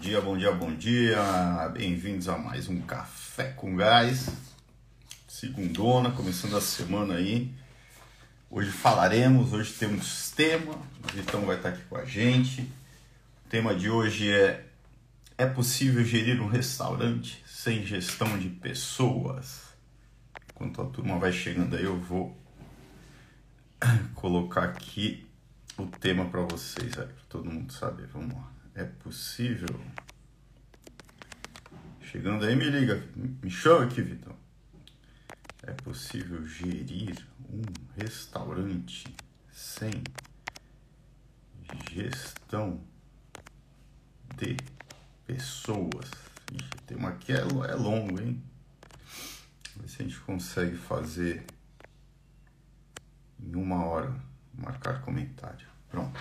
dia, bom dia, bom dia. Bem-vindos a mais um Café com Gás. Segundona, começando a semana aí. Hoje falaremos, hoje temos tema. O Vitão vai estar aqui com a gente. O tema de hoje é: É possível gerir um restaurante sem gestão de pessoas? Enquanto a turma vai chegando aí, eu vou colocar aqui o tema para vocês, para todo mundo saber. Vamos lá. É possível? Chegando aí, me liga, me chama aqui, Vitão. É possível gerir um restaurante sem gestão de pessoas? Ixi, tem uma que é, é longo, hein? Ver se a gente consegue fazer em uma hora. Marcar comentário. Pronto.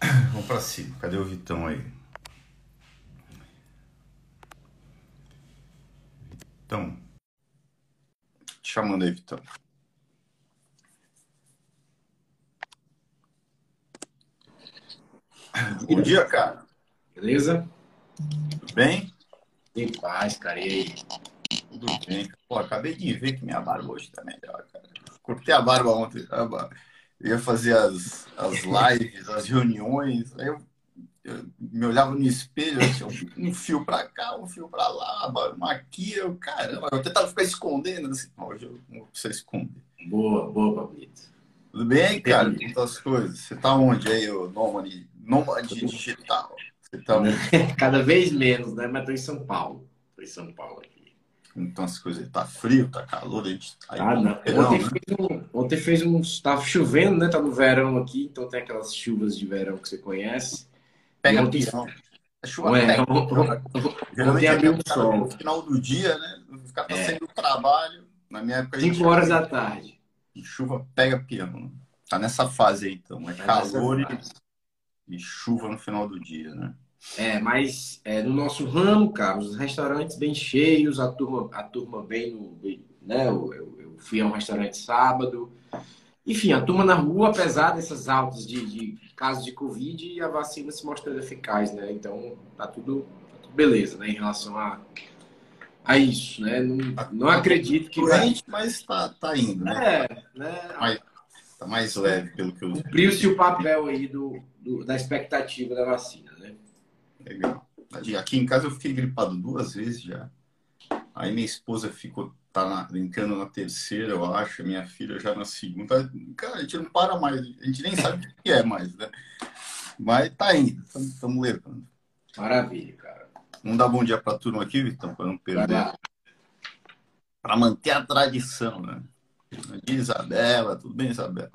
Vamos para cima. Cadê o Vitão aí? Vitão. Te chamando aí, Vitão. Bom dia, cara. Beleza? Tudo bem? Em paz, cara. E aí? Tudo bem. Pô, acabei de ver que minha barba hoje tá melhor, cara. Cortei a barba ontem. A barba eu ia fazer as, as lives, as reuniões, aí eu, eu me olhava no espelho, eu tinha um, um fio para cá, um fio para lá, uma aqui, eu, caramba, eu tentava ficar escondendo, assim, hoje eu não preciso esconder. Boa, boa, Pablito. Tudo bem, cara? Como as coisas? Você tá onde aí, o nômade, nômade digital? Você tá onde? Cada vez menos, né? Mas tô em São Paulo. Tô em São Paulo aqui. Então as coisas, tá frio, tá calor, a gente tá ah, não. Verão, ontem, né? fez um, ontem fez uns. Tava chovendo, né? Tá no verão aqui, então tem aquelas chuvas de verão que você conhece. Pega ontem, a chuva Ué, pega. Ontem abriu o sol. No final do dia, né? Ficar tá é. saindo do trabalho. Na minha época. 5 horas da tarde. E chuva pega piano. Tá nessa fase aí, então. É tá calor e, e chuva no final do dia, né? É, mas é, no nosso ramo, cara, os restaurantes bem cheios, a turma, a turma bem no. Né, eu, eu, eu fui a um restaurante sábado. Enfim, a turma na rua, apesar dessas altas de, de casos de Covid, e a vacina se mostrando eficaz, né? Então, tá tudo, tá tudo beleza, né? Em relação a, a isso, né? Não, não acredito que. Doente, vai... mas tá, tá indo, né? É, né? Mas tá mais leve, pelo que eu. Cumpriu-se o papel aí do, do, da expectativa da vacina? Legal. Aqui em casa eu fiquei gripado duas vezes já. Aí minha esposa ficou, tá na, brincando na terceira, eu acho, minha filha já na segunda. Cara, a gente não para mais, a gente nem sabe o que é mais, né? Mas tá indo, estamos levando. Maravilha, cara. Vamos dar bom dia pra turma aqui, Vitão, para não perder. Para manter a tradição, né? Isabela. Tudo bem, Isabela?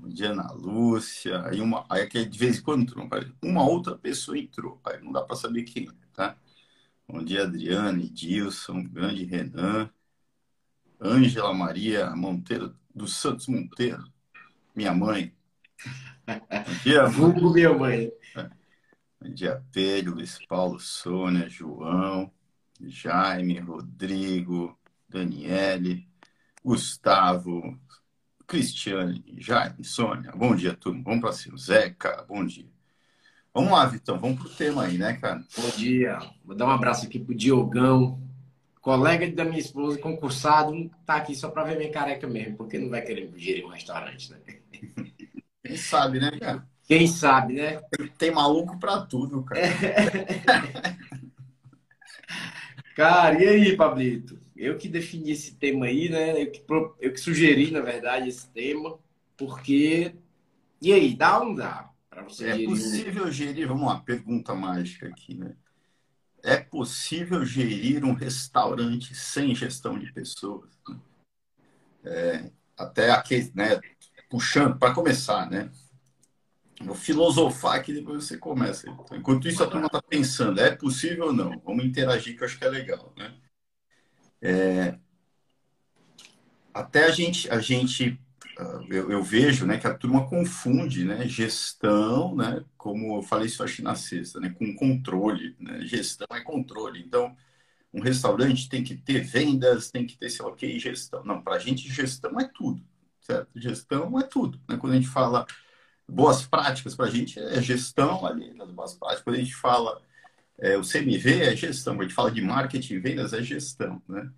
Bom dia, Ana Lúcia. Aí, uma, aí que de vez em quando entrou, uma outra pessoa entrou. Aí não dá para saber quem é, tá? Bom dia, Adriane, Dilson, grande Renan, Ângela Maria Monteiro, dos Santos Monteiro, minha mãe. Bom dia, Vulgo minha mãe. Bom dia, Pedro, Luiz Paulo, Sônia, João, Jaime, Rodrigo, Daniele, Gustavo, Cristiane, Jaime, Sônia, bom dia, turma. Vamos para cima. Zeca, bom dia. Vamos lá, Vitão, vamos pro tema aí, né, cara? Bom dia. Vou dar um abraço aqui pro Diogão, colega da minha esposa, concursado, tá aqui só para ver minha careca mesmo, porque não vai querer gerir um restaurante, né? Quem sabe, né, cara? Quem sabe, né? Tem, maluco para tudo, cara. cara, e aí, Pablito? Eu que defini esse tema aí, né? Eu que, eu que sugeri, na verdade, esse tema, porque. E aí, dá ou não dá? Você é gerir possível gerir, vamos lá, pergunta mágica aqui, né? É possível gerir um restaurante sem gestão de pessoas? É, até aqui, né? Puxando, para começar, né? Vou filosofar aqui depois você começa. Então, enquanto isso, a turma está pensando, é possível ou não? Vamos interagir, que eu acho que é legal, né? É, até a gente, a gente ah, eu, eu, vejo né, que a turma confunde né, gestão, né, como eu falei isso acho na sexta, né, com controle. Né? Gestão é controle. Então, um restaurante tem que ter vendas, tem que ter, sei lá gestão. Não, para a gente, gestão é tudo, certo? Gestão é tudo. Né? Quando a gente fala boas práticas para a gente, é gestão ali das boas as práticas. Quando a gente fala, é, o CMV é gestão, a gente fala de marketing vendas é gestão, né?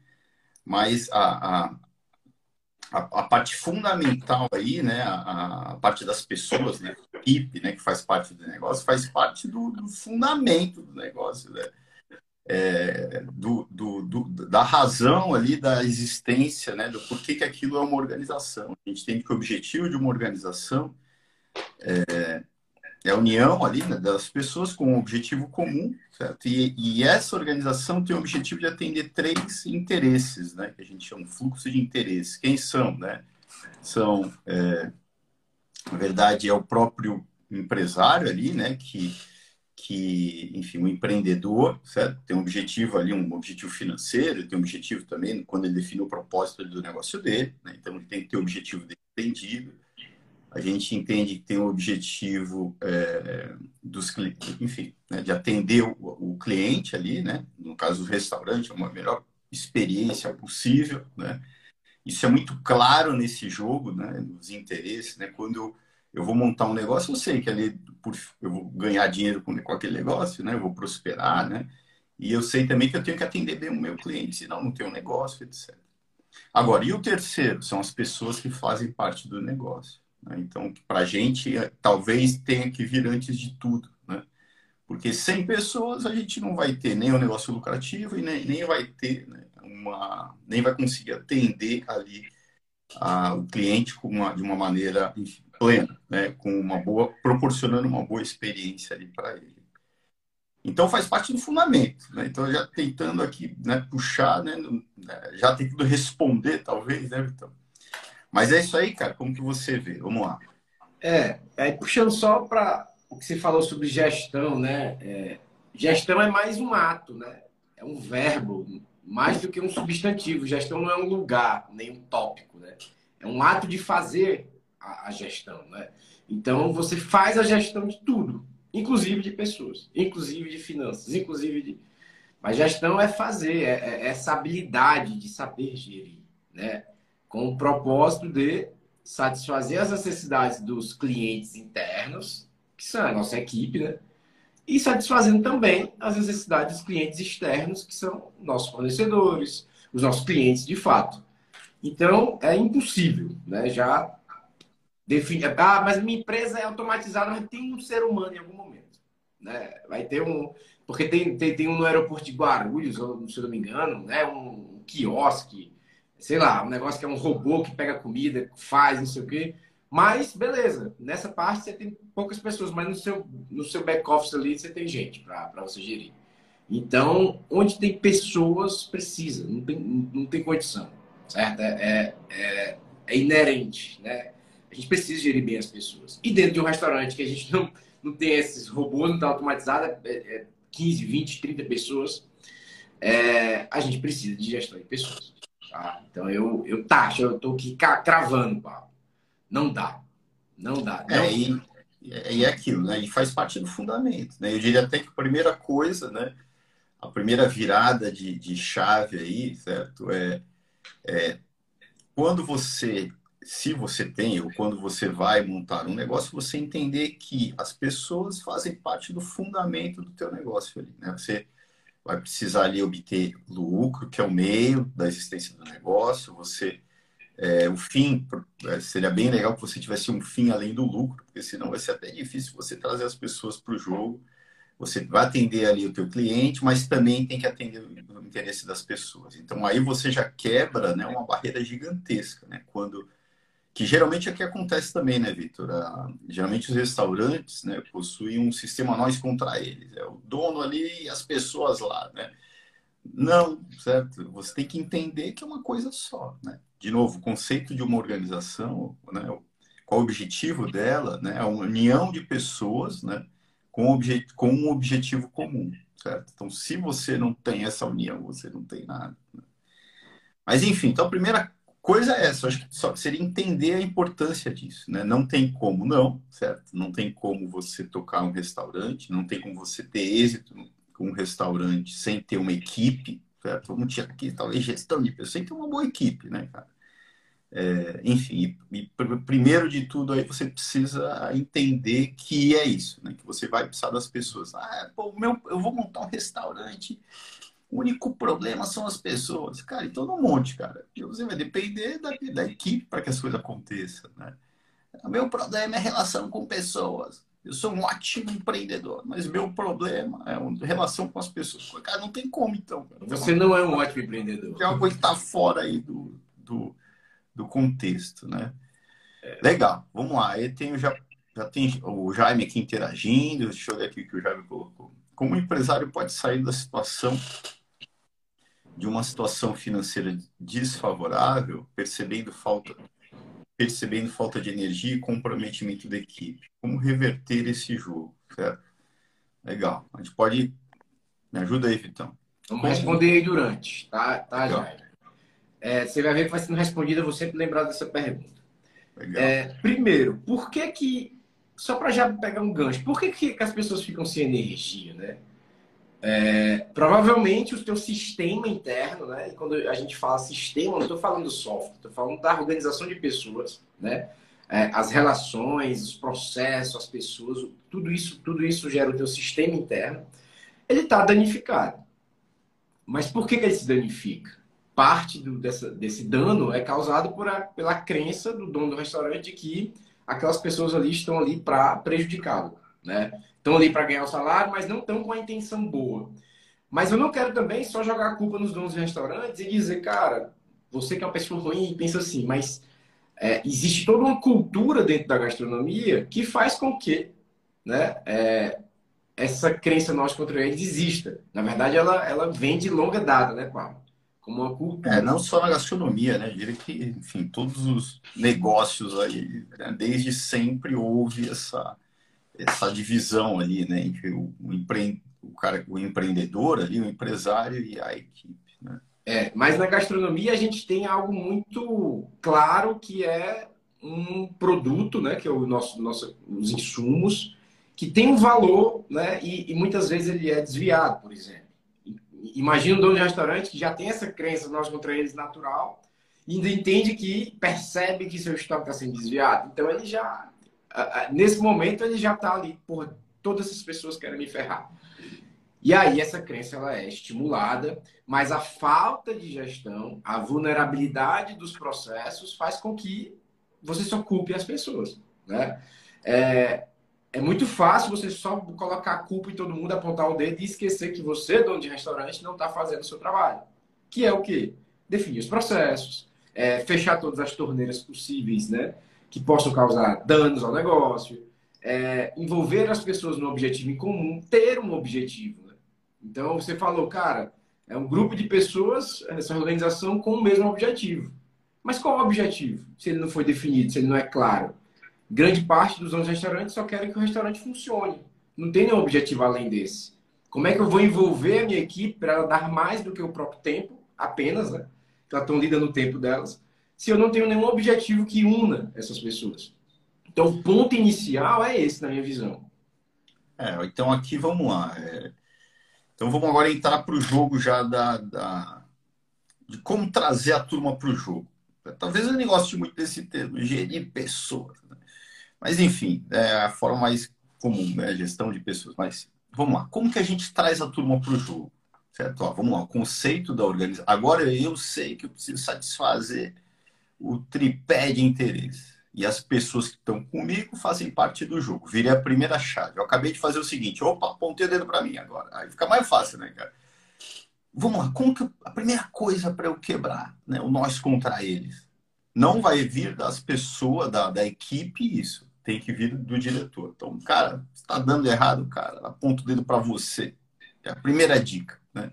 Mas a, a a, a, parte fundamental aí, né, a, a, parte das pessoas, né, equipe, né, que faz parte do negócio, faz parte do, do fundamento do negócio, né? É, do, do, do, da razão ali da existência, né, do porquê que aquilo é uma organização. A gente tem que o objetivo de uma organização é, é a união ali né, das pessoas com um objetivo comum, certo? E, e, essa organização tem o objetivo de atender três interesses, né? Que a gente chama fluxo de interesse. Quem são, né? São, é, na verdade, é o próprio empresário ali, né? Que, que, enfim, o um empreendedor, certo? Tem um objetivo ali, um objetivo financeiro, tem um objetivo também quando ele define o propósito do negócio dele, né? Então ele tem que ter o objetivo dele entendido a gente entende que tem o objetivo é, dos enfim, né, de atender o, o, cliente ali, né? No caso do restaurante, é uma melhor experiência possível, né? Isso é muito claro nesse jogo, né? Nos interesses, né? Quando eu, eu vou montar um negócio, eu sei que ali por, eu vou ganhar dinheiro com, com aquele negócio, né? Eu vou prosperar, né? E eu sei também que eu tenho que atender bem o meu cliente, senão não tem um negócio, etc. Agora, e o terceiro? São as pessoas que fazem parte do negócio. Né? Então, para a gente, é, talvez tenha que vir antes de tudo. Né? Porque sem pessoas a gente não vai ter nem um negócio lucrativo e nem, nem vai ter né, uma. nem vai conseguir atender ali a, o cliente uma, de uma maneira enfim, plena, né? com uma boa, proporcionando uma boa experiência ali para ele. Então faz parte do fundamento, né? Então já tentando aqui né, puxar, né, né já tentando responder talvez, né, Vitão? Mas é isso aí, cara. Como que você vê? Vamos lá. É, aí puxando só para o que você falou sobre gestão, né? É, gestão é mais um ato, né? É um verbo, mais do que um substantivo. Gestão não é um lugar, nem um tópico, né? É um ato de fazer a, a gestão, né? Então você faz a gestão de tudo, inclusive de pessoas, inclusive de finanças, inclusive de. Mas gestão é fazer, é, é essa habilidade de saber gerir, né? Com o propósito de satisfazer as necessidades dos clientes internos, que são a nossa equipe, né? E satisfazendo também as necessidades dos clientes externos, que são nossos fornecedores, os nossos clientes de fato. Então, é impossível, né? Já define, ah, mas minha empresa é automatizada, mas tem um ser humano em algum momento, né? Vai ter um, porque tem, tem, tem um no aeroporto de Guarulhos, se eu não me engano, né? Um, um quiosque, sei lá, um negócio que é um robô que pega comida, faz, não sei o quê. Mas, beleza, nessa parte você tem poucas pessoas, mas no seu, no seu back-office ali você tem gente para você gerir. Então, onde tem pessoas, precisa, não tem, não tem condição, certo? É, é, é, é inerente, né? A gente precisa gerir bem as pessoas. E dentro de um restaurante que a gente não, não tem esses robôs, não está automatizado, é, é 15, 20, 30 pessoas, é, a gente precisa de gestão de pessoas. Tá? Então eu, eu taxo, eu estou aqui cravando, Paulo. Não dá. Não dá. Não. É, e, e é aquilo, né? E faz parte do fundamento. Né? Eu diria até que a primeira coisa, né? A primeira virada de, de chave aí, certo? É, é quando você, se você tem, ou quando você vai montar um negócio, você entender que as pessoas fazem parte do fundamento do teu negócio ali, né? Você vai precisar ali obter lucro, que é o meio da existência do negócio. Você, é, o fim, é, seria bem legal que você tivesse um fim além do lucro, porque senão vai ser até difícil você trazer as pessoas para o jogo. Você vai atender ali o teu cliente, mas também tem que atender o interesse das pessoas. Então aí você já quebra, né, uma barreira gigantesca, né? Quando que geralmente é o que acontece também, né, Vitor? Geralmente os restaurantes né, possuem um sistema nós contra eles. É o dono ali e as pessoas lá, né? Não, certo? Você tem que entender que é uma coisa só, né? De novo, o conceito de uma organização, né? Qual o objetivo dela, né? É a união de pessoas, né? Com, obje com um objetivo comum, certo? Então, se você não tem essa união, você não tem nada. Né? Mas, enfim, então a primeira coisa é essa, acho que só seria entender a importância disso, né? Não tem como não, certo? Não tem como você tocar um restaurante, não tem como você ter êxito com um restaurante sem ter uma equipe, certo? Vamos tirar aqui talvez gestão de pessoas, sem ter uma boa equipe, né, cara? É, enfim, e, e, primeiro de tudo aí você precisa entender que é isso, né? Que você vai precisar das pessoas. Ah, pô, meu, eu vou montar um restaurante. O único problema são as pessoas. Cara, então não monte, cara. E você vai depender da, da equipe para que as coisas aconteçam, né? O meu problema é relação com pessoas. Eu sou um ótimo empreendedor, mas meu problema é a relação com as pessoas. Cara, não tem como então. Cara. Você não é um ótimo empreendedor. É uma coisa que está fora aí do, do, do contexto, né? É. Legal, vamos lá. Aí tem, já, já tem o Jaime aqui interagindo. Deixa eu ver aqui o que o Jaime colocou. Como o empresário pode sair da situação de uma situação financeira desfavorável, percebendo falta percebendo falta de energia e comprometimento da equipe. Como reverter esse jogo, certo? Legal. A gente pode. Me ajuda aí, Vitão. Vamos responder aí durante, tá, tá Jair? É, você vai ver que vai sendo respondida, eu vou sempre lembrar dessa pergunta. É, primeiro, por que que, só para já pegar um gancho, por que, que as pessoas ficam sem energia, né? É, provavelmente o teu sistema interno, né? E quando a gente fala sistema, não estou falando software, estou falando da organização de pessoas, né? É, as relações, os processos, as pessoas, tudo isso, tudo isso gera o teu sistema interno. Ele está danificado. Mas por que, que ele se danifica? Parte do, dessa, desse dano é causado por a, pela crença do dono do restaurante de que aquelas pessoas ali estão ali para prejudicá-lo, né? Estão ali para ganhar o salário, mas não estão com a intenção boa. Mas eu não quero também só jogar a culpa nos donos de restaurantes e dizer, cara, você que é uma pessoa ruim, pensa assim, mas é, existe toda uma cultura dentro da gastronomia que faz com que né, é, essa crença nossa contra eles exista. Na verdade, ela, ela vem de longa data, né, Paulo? Como uma cultura. É, não só na gastronomia, né? Eu diria que, enfim, todos os negócios aí, né, desde sempre houve essa, essa divisão ali, né, entre o, o, empre... o cara, o empreendedor ali, o empresário e a equipe, né? É, mas na gastronomia a gente tem algo muito claro que é um produto, né, que é o nosso, nosso os insumos, que tem um valor, né, e, e muitas vezes ele é desviado, por exemplo. Imagina um dono de restaurante que já tem essa crença nós contra eles natural, e ainda entende que percebe que seu estoque está sendo desviado. Então ele já nesse momento ele já está ali, por todas essas pessoas querem me ferrar. E aí essa crença ela é estimulada, mas a falta de gestão, a vulnerabilidade dos processos faz com que você só culpe as pessoas, né? É, é muito fácil você só colocar a culpa em todo mundo, apontar o dedo e esquecer que você, dono de restaurante, não está fazendo o seu trabalho. Que é o quê? Definir os processos, é, fechar todas as torneiras possíveis, né? Que possam causar danos ao negócio, é, envolver as pessoas no objetivo em comum, ter um objetivo. Né? Então, você falou, cara, é um grupo de pessoas, essa organização com o mesmo objetivo. Mas qual o objetivo? Se ele não foi definido, se ele não é claro. Grande parte dos donos restaurantes só querem que o restaurante funcione. Não tem nenhum objetivo além desse. Como é que eu vou envolver a minha equipe para ela dar mais do que o próprio tempo, apenas, né? Elas estão lidando o tempo delas, se eu não tenho nenhum objetivo que una essas pessoas. Então, o ponto inicial é esse, na minha visão. É, então aqui vamos lá. É... Então vamos agora entrar para o jogo já da, da, de como trazer a turma para o jogo. Talvez eu nem goste muito desse termo, gerir pessoas. Né? Mas enfim, é a forma mais comum, né? Gestão de pessoas. Mas vamos lá, como que a gente traz a turma para o jogo? Certo? Ó, vamos lá, o conceito da organização. Agora eu sei que eu preciso satisfazer o tripé de interesse. E as pessoas que estão comigo fazem parte do jogo. Virei a primeira chave. Eu acabei de fazer o seguinte: opa, apontei o dedo para mim agora. Aí fica mais fácil, né, cara? Vamos lá, como que a primeira coisa para eu quebrar né, o nós contra eles? Não vai vir das pessoas, da, da equipe, isso. Tem que vir do diretor. Então, cara, está dando errado, cara, aponta o dedo para você. É a primeira dica, né?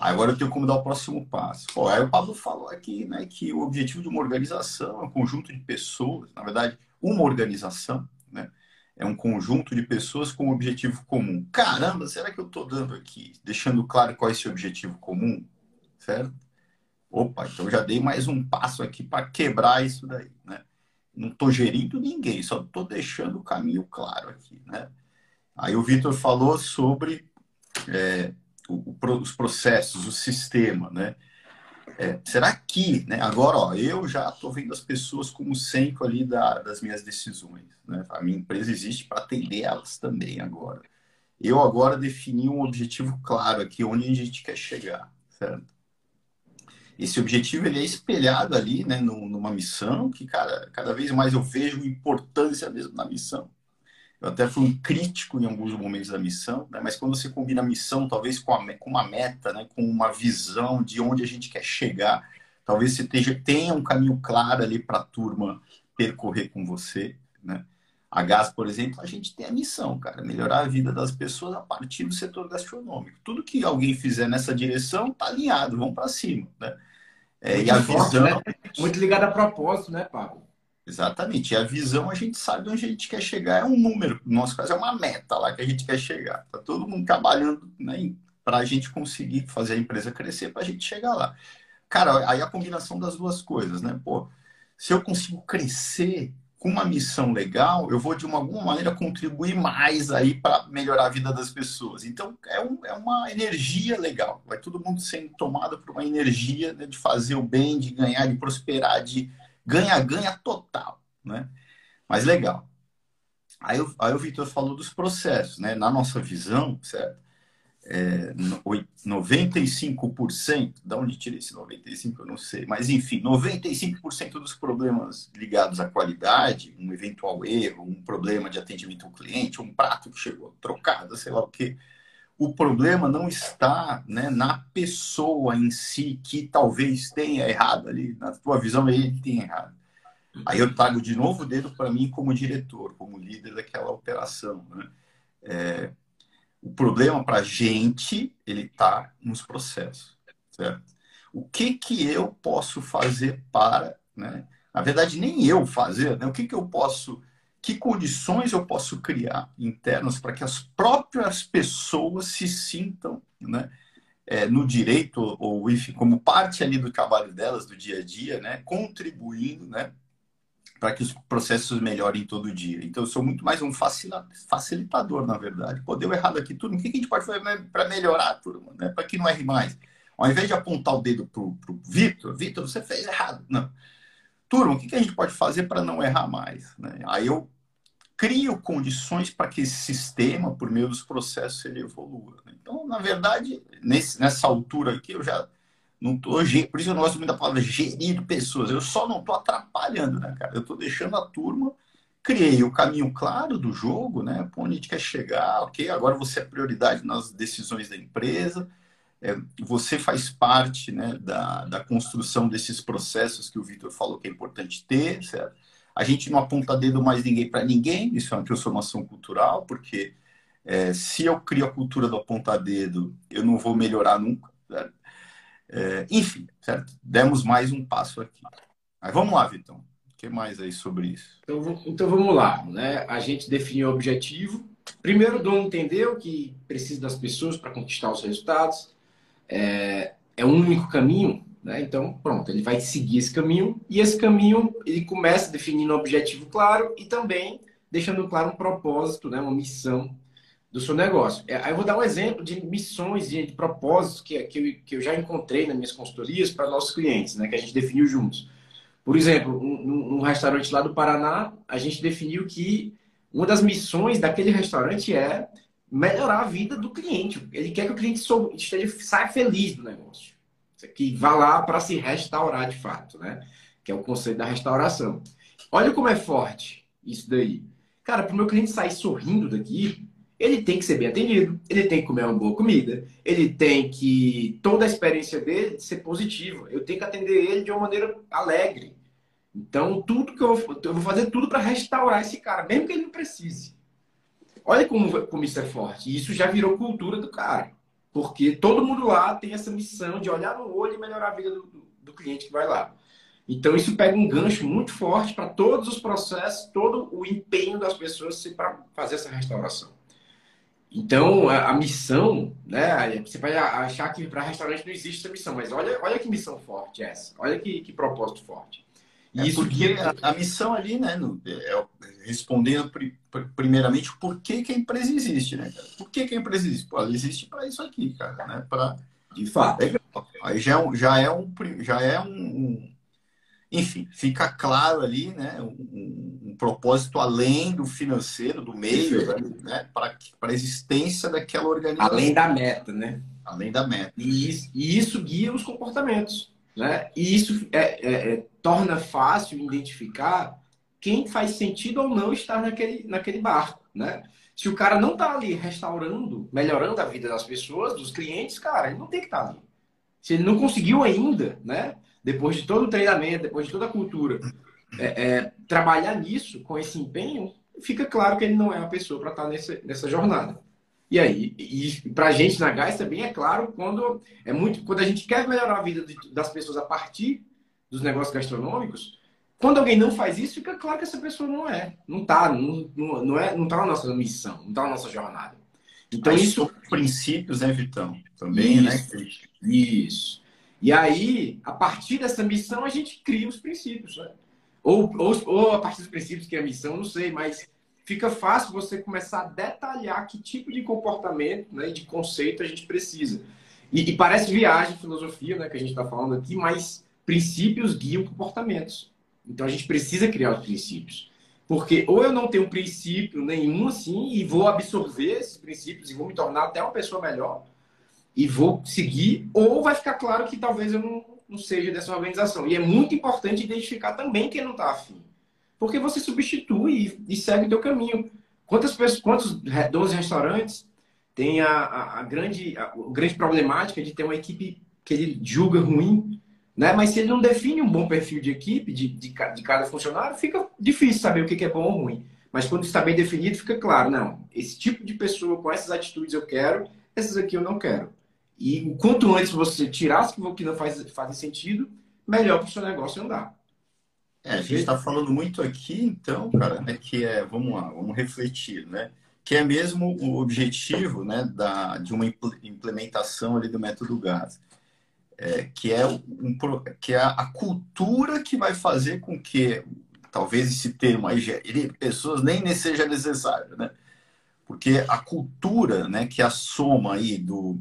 Agora eu tenho como dar o próximo passo. Pô, aí o Pablo falou aqui né, que o objetivo de uma organização é um conjunto de pessoas, na verdade, uma organização né, é um conjunto de pessoas com um objetivo comum. Caramba, será que eu estou dando aqui, deixando claro qual é esse objetivo comum? Certo? Opa, então já dei mais um passo aqui para quebrar isso daí. Né? Não estou gerindo ninguém, só estou deixando o caminho claro aqui. Né? Aí o Vitor falou sobre. É, os processos, o sistema, né? É, será que, né, agora, ó, eu já estou vendo as pessoas como centro ali da, das minhas decisões. Né? A minha empresa existe para atender elas também agora. Eu agora defini um objetivo claro aqui, onde a gente quer chegar, certo? Esse objetivo ele é espelhado ali, né, numa missão que, cara, cada vez mais eu vejo importância mesmo na missão. Eu até fui um crítico em alguns momentos da missão, né? mas quando você combina a missão, talvez com, a, com uma meta, né? com uma visão de onde a gente quer chegar, talvez você tenha, tenha um caminho claro ali para a turma percorrer com você. Né? A GAS, por exemplo, a gente tem a missão, cara, melhorar a vida das pessoas a partir do setor gastronômico. Tudo que alguém fizer nessa direção está alinhado, vamos para cima. Né? É, e a visão. Né? Muito ligada a propósito, né, Pablo? Exatamente. E a visão a gente sabe onde a gente quer chegar, é um número. No nosso caso, é uma meta lá que a gente quer chegar. Está todo mundo trabalhando né, para a gente conseguir fazer a empresa crescer, para a gente chegar lá. Cara, aí a combinação das duas coisas, né? Pô, se eu consigo crescer com uma missão legal, eu vou de uma, alguma maneira contribuir mais aí para melhorar a vida das pessoas. Então é, um, é, uma energia legal. Vai todo mundo sendo tomado por uma energia né, de fazer o bem, de ganhar, de prosperar, de ganha-ganha total, né? Mas legal. Aí, aí o Vitor falou dos processos, né? Na nossa visão, certo? É, 95%, da onde tirei esse 95%, eu não sei, mas enfim, 95% dos problemas ligados à qualidade, um eventual erro, um problema de atendimento ao cliente, um prato que chegou trocado, sei lá o que, o problema não está né, na pessoa em si, que talvez tenha errado ali, na tua visão ele tem errado. Aí eu trago de novo o dedo para mim como diretor, como líder daquela operação. Né? É, o problema para a gente, ele está nos processos, certo? O que que eu posso fazer para, né? Na verdade, nem eu fazer, né? O que que eu posso que condições eu posso criar internas para que as próprias pessoas se sintam né, é, no direito, ou enfim, como parte ali do trabalho delas, do dia a dia, né, contribuindo né, para que os processos melhorem todo dia. Então, eu sou muito mais um facilitador, na verdade. Pô, deu errado aqui, turma. O que a gente pode fazer para melhorar, turma? Né? Para que não erre mais? Ao invés de apontar o dedo para o Vitor, Vitor, você fez errado. Não turma, o que a gente pode fazer para não errar mais? Né? Aí eu crio condições para que esse sistema, por meio dos processos, ele evolua. Né? Então, na verdade, nesse, nessa altura aqui, eu já não estou. Por isso eu não gosto muito da palavra gerir pessoas. Eu só não estou atrapalhando, né, cara? Eu estou deixando a turma. Criei o caminho claro do jogo, né? Para onde a gente quer chegar, ok? Agora você é prioridade nas decisões da empresa é, você faz parte né, da, da construção desses processos que o Vitor falou que é importante ter, certo? A gente não aponta dedo mais ninguém para ninguém, isso é uma transformação cultural, porque é, se eu crio a cultura do apontar dedo, eu não vou melhorar nunca. É, enfim, certo? Demos mais um passo aqui. Mas vamos lá, Vitão. O que mais aí sobre isso? Então, então vamos lá. Né? A gente definiu o objetivo. Primeiro, o dono entendeu que precisa das pessoas para conquistar os resultados é, é único caminho, né? Então, pronto, ele vai seguir esse caminho e esse caminho ele começa definindo um objetivo claro e também deixando claro um propósito, né? Uma missão do seu negócio. É, aí eu vou dar um exemplo de missões e de propósitos que, que, eu, que eu já encontrei nas minhas consultorias para nossos clientes, né? Que a gente definiu juntos. Por exemplo, um, um restaurante lá do Paraná, a gente definiu que uma das missões daquele restaurante é melhorar a vida do cliente. Ele quer que o cliente esteja, saia feliz do negócio. Que vá lá para se restaurar de fato, né? Que é o conceito da restauração. Olha como é forte isso daí. Cara, para o meu cliente sair sorrindo daqui, ele tem que ser bem atendido, ele tem que comer uma boa comida, ele tem que. toda a experiência dele ser positiva. Eu tenho que atender ele de uma maneira alegre. Então, tudo que eu, eu vou fazer tudo para restaurar esse cara, mesmo que ele não precise. Olha como, como isso é forte. Isso já virou cultura do cara. Porque todo mundo lá tem essa missão de olhar no olho e melhorar a vida do, do, cliente que vai lá. Então, isso pega um gancho muito forte para todos os processos, todo o empenho das pessoas para fazer essa restauração. Então, a, a, missão, né? Você vai achar que para restaurante não existe essa missão, mas olha, olha que missão forte essa. Olha que, que propósito forte. É isso porque a, a, missão ali, né, no, é, respondendo pri, primeiramente por que, que a empresa existe, né, cara? Por que, que a empresa existe? Pô, ela existe para isso aqui, cara, né? Para De fato. Legal. Aí já é um, já é um, já é um, um enfim, fica claro ali, né, um, um, propósito além do financeiro, do meio, né, para a existência daquela organização. Além da meta, né? Além da meta. E e isso guia os comportamentos, né? E isso é, é, é, torna fácil identificar quem faz sentido ou não estar naquele, naquele barco, né? Se o cara não está ali restaurando, melhorando a vida das pessoas, dos clientes, cara, ele não tem que estar tá ali. Se ele não conseguiu ainda, né? Depois de todo o treinamento, depois de toda a cultura, é, é, trabalhar nisso, com esse empenho, fica claro que ele não é a pessoa para estar tá nessa, nessa jornada. E aí, e para a gente na Gás também é claro quando é muito quando a gente quer melhorar a vida das pessoas a partir dos negócios gastronômicos, quando alguém não faz isso, fica claro que essa pessoa não é, não está, não, não, não é, não tá na nossa missão, não está na nossa jornada. Então Aí isso princípios, né, Vitão? Também, né, isso, né? Isso. E aí, a partir dessa missão, a gente cria os princípios, né? Ou, ou, ou a partir dos princípios que é a missão, não sei, mas fica fácil você começar a detalhar que tipo de comportamento né, de conceito a gente precisa. E, e parece viagem, filosofia, né, que a gente está falando aqui, mas princípios guiam comportamentos. Então a gente precisa criar os princípios. Porque ou eu não tenho princípio nenhum assim e vou absorver esses princípios e vou me tornar até uma pessoa melhor, e vou seguir, ou vai ficar claro que talvez eu não, não seja dessa organização. E é muito importante identificar também quem não está afim. Porque você substitui e, segue o teu caminho. Quantas pessoas, quantos 12 restaurantes têm a, a, a grande, a, a, grande problemática de ter uma equipe que ele julga ruim, né? Mas se ele não define um bom perfil de equipe, de, de, de cada funcionário, fica difícil saber o que é bom ou ruim. Mas quando está bem definido, fica claro, não, esse tipo de pessoa com essas atitudes eu quero, essas aqui eu não quero. E quanto antes você tirar as que não faz, fazem sentido, melhor para o seu negócio andar. É, a gente está falando muito aqui, então, cara, né, que é, vamos lá, vamos refletir, né? Que é mesmo o objetivo, né, da, de uma implementação ali do método GAS, é, que é um, que é a cultura que vai fazer com que, talvez esse termo aí, gerir pessoas nem seja necessário, né? Porque a cultura, né, que é a soma aí do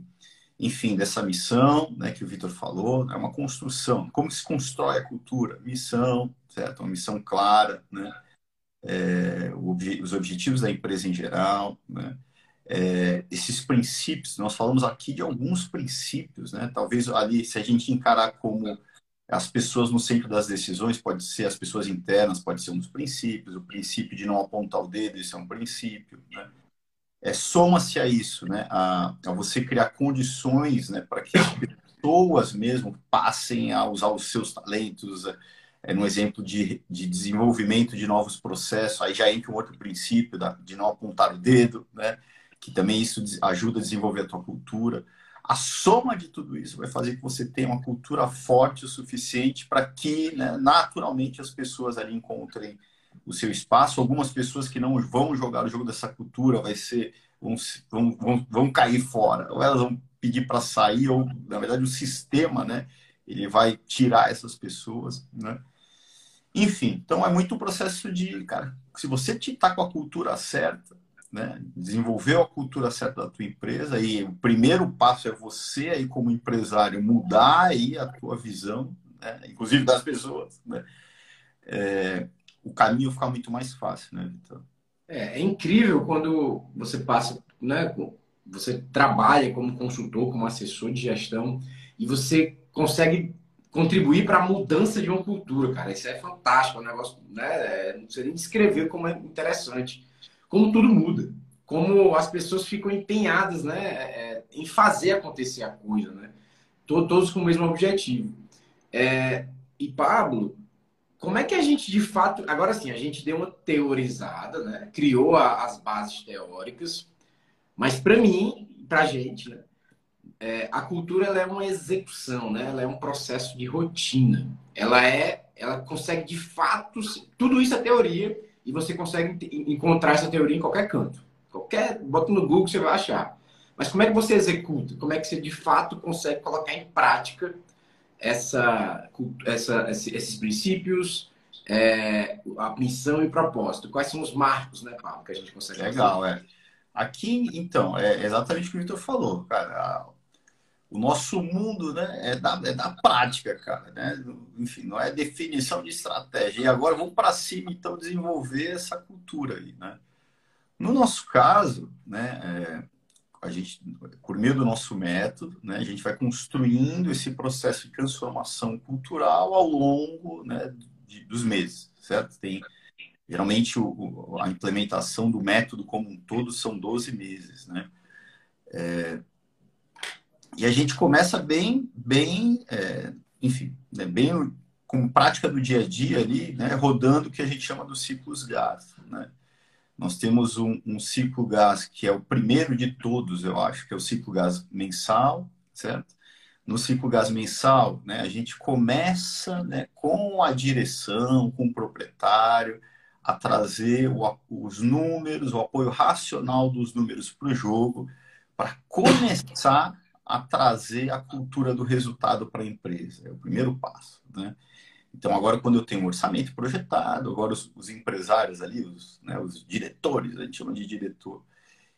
enfim, dessa missão né, que o Vitor falou, é uma construção. Como se constrói a cultura? Missão, certo? Uma missão clara, né? É, os objetivos da empresa em geral, né? É, esses princípios, nós falamos aqui de alguns princípios, né? Talvez ali, se a gente encarar como as pessoas no centro das decisões, pode ser as pessoas internas, pode ser um dos princípios, o princípio de não apontar o dedo, isso é um princípio, né? é, soma-se a isso, né? A, a, você criar condições né, para que as pessoas mesmo passem a usar os seus talentos, é, no exemplo de, de desenvolvimento de novos processos, aí já entra um outro princípio da, de não apontar o dedo, né? que também isso ajuda a desenvolver a tua cultura. A soma de tudo isso vai fazer que você tenha uma cultura forte o suficiente para que, né, naturalmente, as pessoas ali encontrem o seu espaço. Algumas pessoas que não vão jogar o jogo dessa cultura vai ser vão, vão, vão, vão cair fora, ou elas vão pedir para sair, ou na verdade o sistema, né? Ele vai tirar essas pessoas, né? Enfim, então é muito o processo de, cara, se você está com a cultura certa, né, desenvolveu a cultura certa da tua empresa e o primeiro passo é você aí como empresário mudar aí a tua visão, né, inclusive das pessoas, né, é, o caminho fica muito mais fácil, né, Vitor? É, é, incrível quando você passa, né, você trabalha como consultor, como assessor de gestão e você consegue contribuir para a mudança de uma cultura, cara. Isso é fantástico, é um negócio, né? É, não sei nem descrever como é interessante, como tudo muda, como as pessoas ficam empenhadas, né, é, em fazer acontecer a coisa, né? Todos com o mesmo objetivo. É, e Pablo, como é que a gente de fato. Agora sim, a gente deu uma teorizada, né? criou a, as bases teóricas, mas para mim, para a gente, né? É, a cultura ela é uma execução, né? ela é um processo de rotina. Ela é. Ela consegue de fato. Tudo isso é teoria e você consegue encontrar essa teoria em qualquer canto. Qualquer. Bota no Google, você vai achar. Mas como é que você executa? Como é que você de fato consegue colocar em prática essa, essa, esses princípios, é, a missão e propósito? Quais são os marcos, né, Paulo, que a gente consegue Legal, fazer? é. Aqui, então, é exatamente o que o Vitor falou, cara. O nosso mundo né, é, da, é da prática, cara. Né? Enfim, não é definição de estratégia. E agora vamos para cima, então, desenvolver essa cultura aí. Né? No nosso caso, né, é, a gente, por meio do nosso método, né, a gente vai construindo esse processo de transformação cultural ao longo né, de, dos meses, certo? Tem, geralmente, o, a implementação do método como um todo são 12 meses, né? É, e a gente começa bem, bem, é, enfim, né, bem com prática do dia a dia ali, né, rodando o que a gente chama dos ciclos gás, né? Nós temos um, um, ciclo gás que é o primeiro de todos, eu acho, que é o ciclo gás mensal, certo? No ciclo gás mensal, né, a gente começa né, com a direção, com o proprietário, a trazer o, os números, o apoio racional dos números para o jogo, para começar a trazer a cultura do resultado para a empresa. É o primeiro passo. Né? Então, agora, quando eu tenho um orçamento projetado, agora os, os empresários ali, os, né, os diretores, a gente chama de diretor,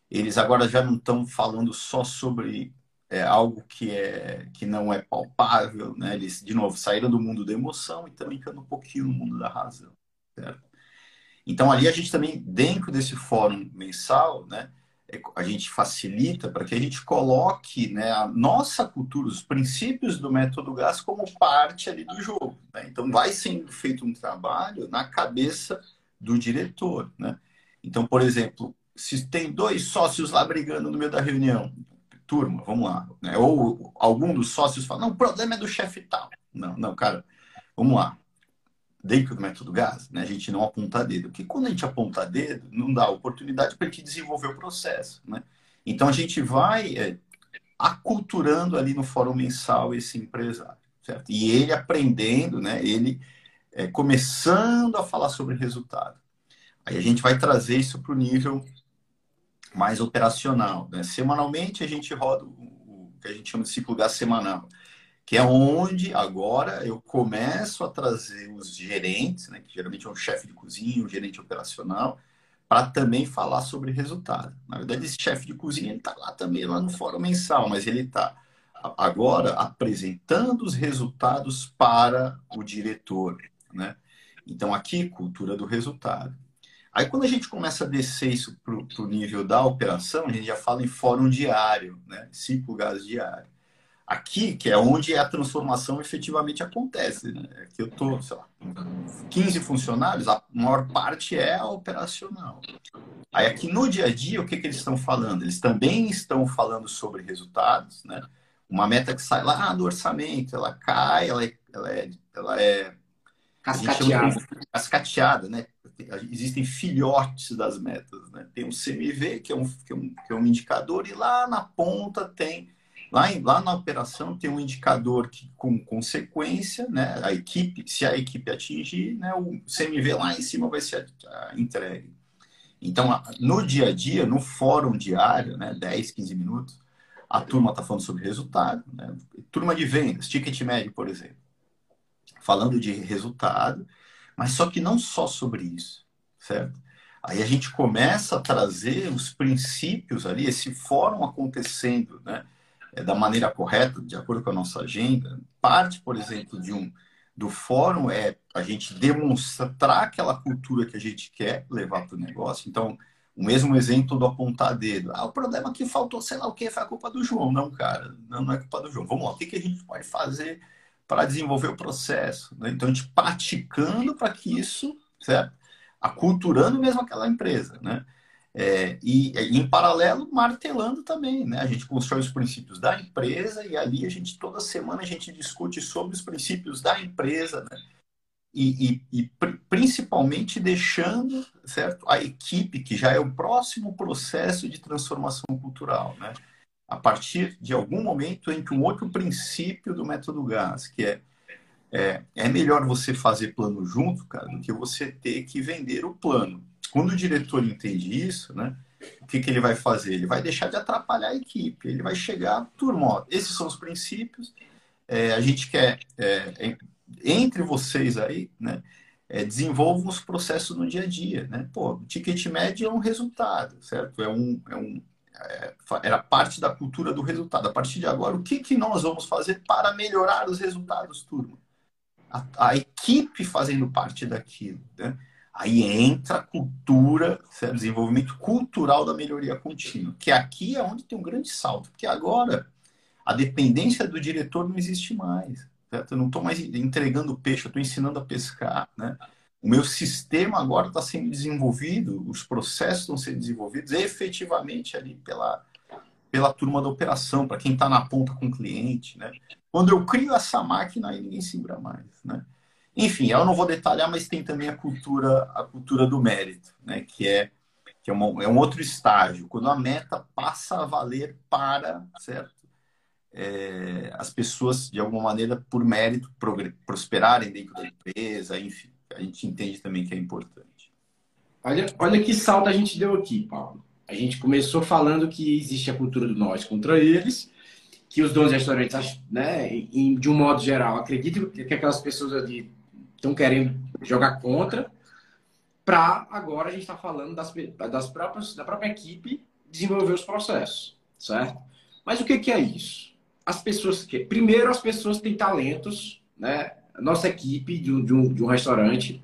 eles agora já não estão falando só sobre é, algo que, é, que não é palpável, né? eles, de novo, saíram do mundo da emoção e estão entrando um pouquinho no mundo da razão. Certo? Então, ali a gente também, dentro desse fórum mensal, né, a gente facilita para que a gente coloque né, a nossa cultura, os princípios do método GAS como parte ali do jogo. Né? Então, vai sendo feito um trabalho na cabeça do diretor. Né? Então, por exemplo, se tem dois sócios lá brigando no meio da reunião, turma, vamos lá. Né? Ou algum dos sócios fala, não, o problema é do chefe tal. Não, não, cara, vamos lá dentro do método GAS, né, a gente não aponta dedo. Porque quando a gente aponta dedo, não dá oportunidade para a gente desenvolver o processo. Né? Então a gente vai é, aculturando ali no fórum mensal esse empresário. Certo? E ele aprendendo, né, ele é, começando a falar sobre resultado. Aí a gente vai trazer isso para o nível mais operacional. Né? Semanalmente a gente roda o, o que a gente chama de ciclo GAS semanal que é onde agora eu começo a trazer os gerentes, né, que geralmente é um chefe de cozinha, um gerente operacional, para também falar sobre resultado. Na verdade, esse chefe de cozinha está lá também, lá no fórum mensal, mas ele está agora apresentando os resultados para o diretor. Né? Então, aqui, cultura do resultado. Aí, quando a gente começa a descer isso para o nível da operação, a gente já fala em fórum diário, né? ciclo gás diário. Aqui, que é onde a transformação efetivamente acontece. Né? Aqui eu estou, sei lá, 15 funcionários, a maior parte é operacional. Aí aqui no dia a dia, o que, que eles estão falando? Eles também estão falando sobre resultados, né? Uma meta que sai lá do orçamento, ela cai, ela é, ela é, ela é cascateada. cascateada, né? Existem filhotes das metas, né? Tem um CMV, que é um, que é um, que é um indicador, e lá na ponta tem Lá, em, lá na operação tem um indicador que, com consequência, né, a equipe, se a equipe atingir, né, o CMV lá em cima vai ser entregue. Então, no dia a dia, no fórum diário, né, 10, 15 minutos, a turma está falando sobre resultado. Né? Turma de vendas, ticket médio, por exemplo. Falando de resultado, mas só que não só sobre isso, certo? Aí a gente começa a trazer os princípios ali, esse fórum acontecendo, né? É, da maneira correta, de acordo com a nossa agenda, parte, por exemplo, de um do fórum é a gente demonstrar aquela cultura que a gente quer levar para o negócio. Então, o mesmo exemplo do apontar dedo. Ah, o problema é que faltou, sei lá o que, foi a culpa do João. Não, cara, não, não é culpa do João. Vamos lá, o que, que a gente pode fazer para desenvolver o processo? Né? Então, a gente praticando para que isso, certo? Aculturando mesmo aquela empresa, né? É, e, em paralelo, martelando também, né? A gente constrói os princípios da empresa e ali a gente, toda semana, a gente discute sobre os princípios da empresa, né? E, e, e principalmente deixando, certo? A equipe, que já é o próximo processo de transformação cultural, né? A partir de algum momento, entre um outro princípio do método GAS, que é é, é melhor você fazer plano junto, cara, do que você ter que vender o plano. Quando o diretor entende isso, né, o que, que ele vai fazer? Ele vai deixar de atrapalhar a equipe. Ele vai chegar, turma, esses são os princípios. É, a gente quer, é, entre vocês aí, né, é, desenvolvam os processos no dia a dia. Né? Pô, o ticket médio é um resultado, certo? É um, é um, é, era parte da cultura do resultado. A partir de agora, o que, que nós vamos fazer para melhorar os resultados, turma? A, a equipe fazendo parte daquilo. Né? Aí entra a cultura, certo? desenvolvimento cultural da melhoria contínua, que aqui é onde tem um grande salto, porque agora a dependência do diretor não existe mais. Certo? Eu não estou mais entregando peixe, eu estou ensinando a pescar. Né? O meu sistema agora está sendo desenvolvido, os processos estão sendo desenvolvidos efetivamente ali pela, pela turma da operação, para quem está na ponta com o cliente. Né? Quando eu crio essa máquina, aí ninguém se mais. Né? Enfim, eu não vou detalhar, mas tem também a cultura, a cultura do mérito, né? que, é, que é, uma, é um outro estágio. Quando a meta passa a valer para, certo? É, as pessoas, de alguma maneira, por mérito, prosperarem dentro da empresa, enfim. A gente entende também que é importante. Olha, olha que salto a gente deu aqui, Paulo. A gente começou falando que existe a cultura do nós contra eles, que os donos de restaurantes, né, de um modo geral, acreditam que aquelas pessoas ali estão querendo jogar contra, para agora a gente está falando das, das próprias, da própria equipe desenvolver os processos, certo? Mas o que, que é isso? As pessoas que primeiro as pessoas têm talentos, né? A nossa equipe de um, de um, de um restaurante,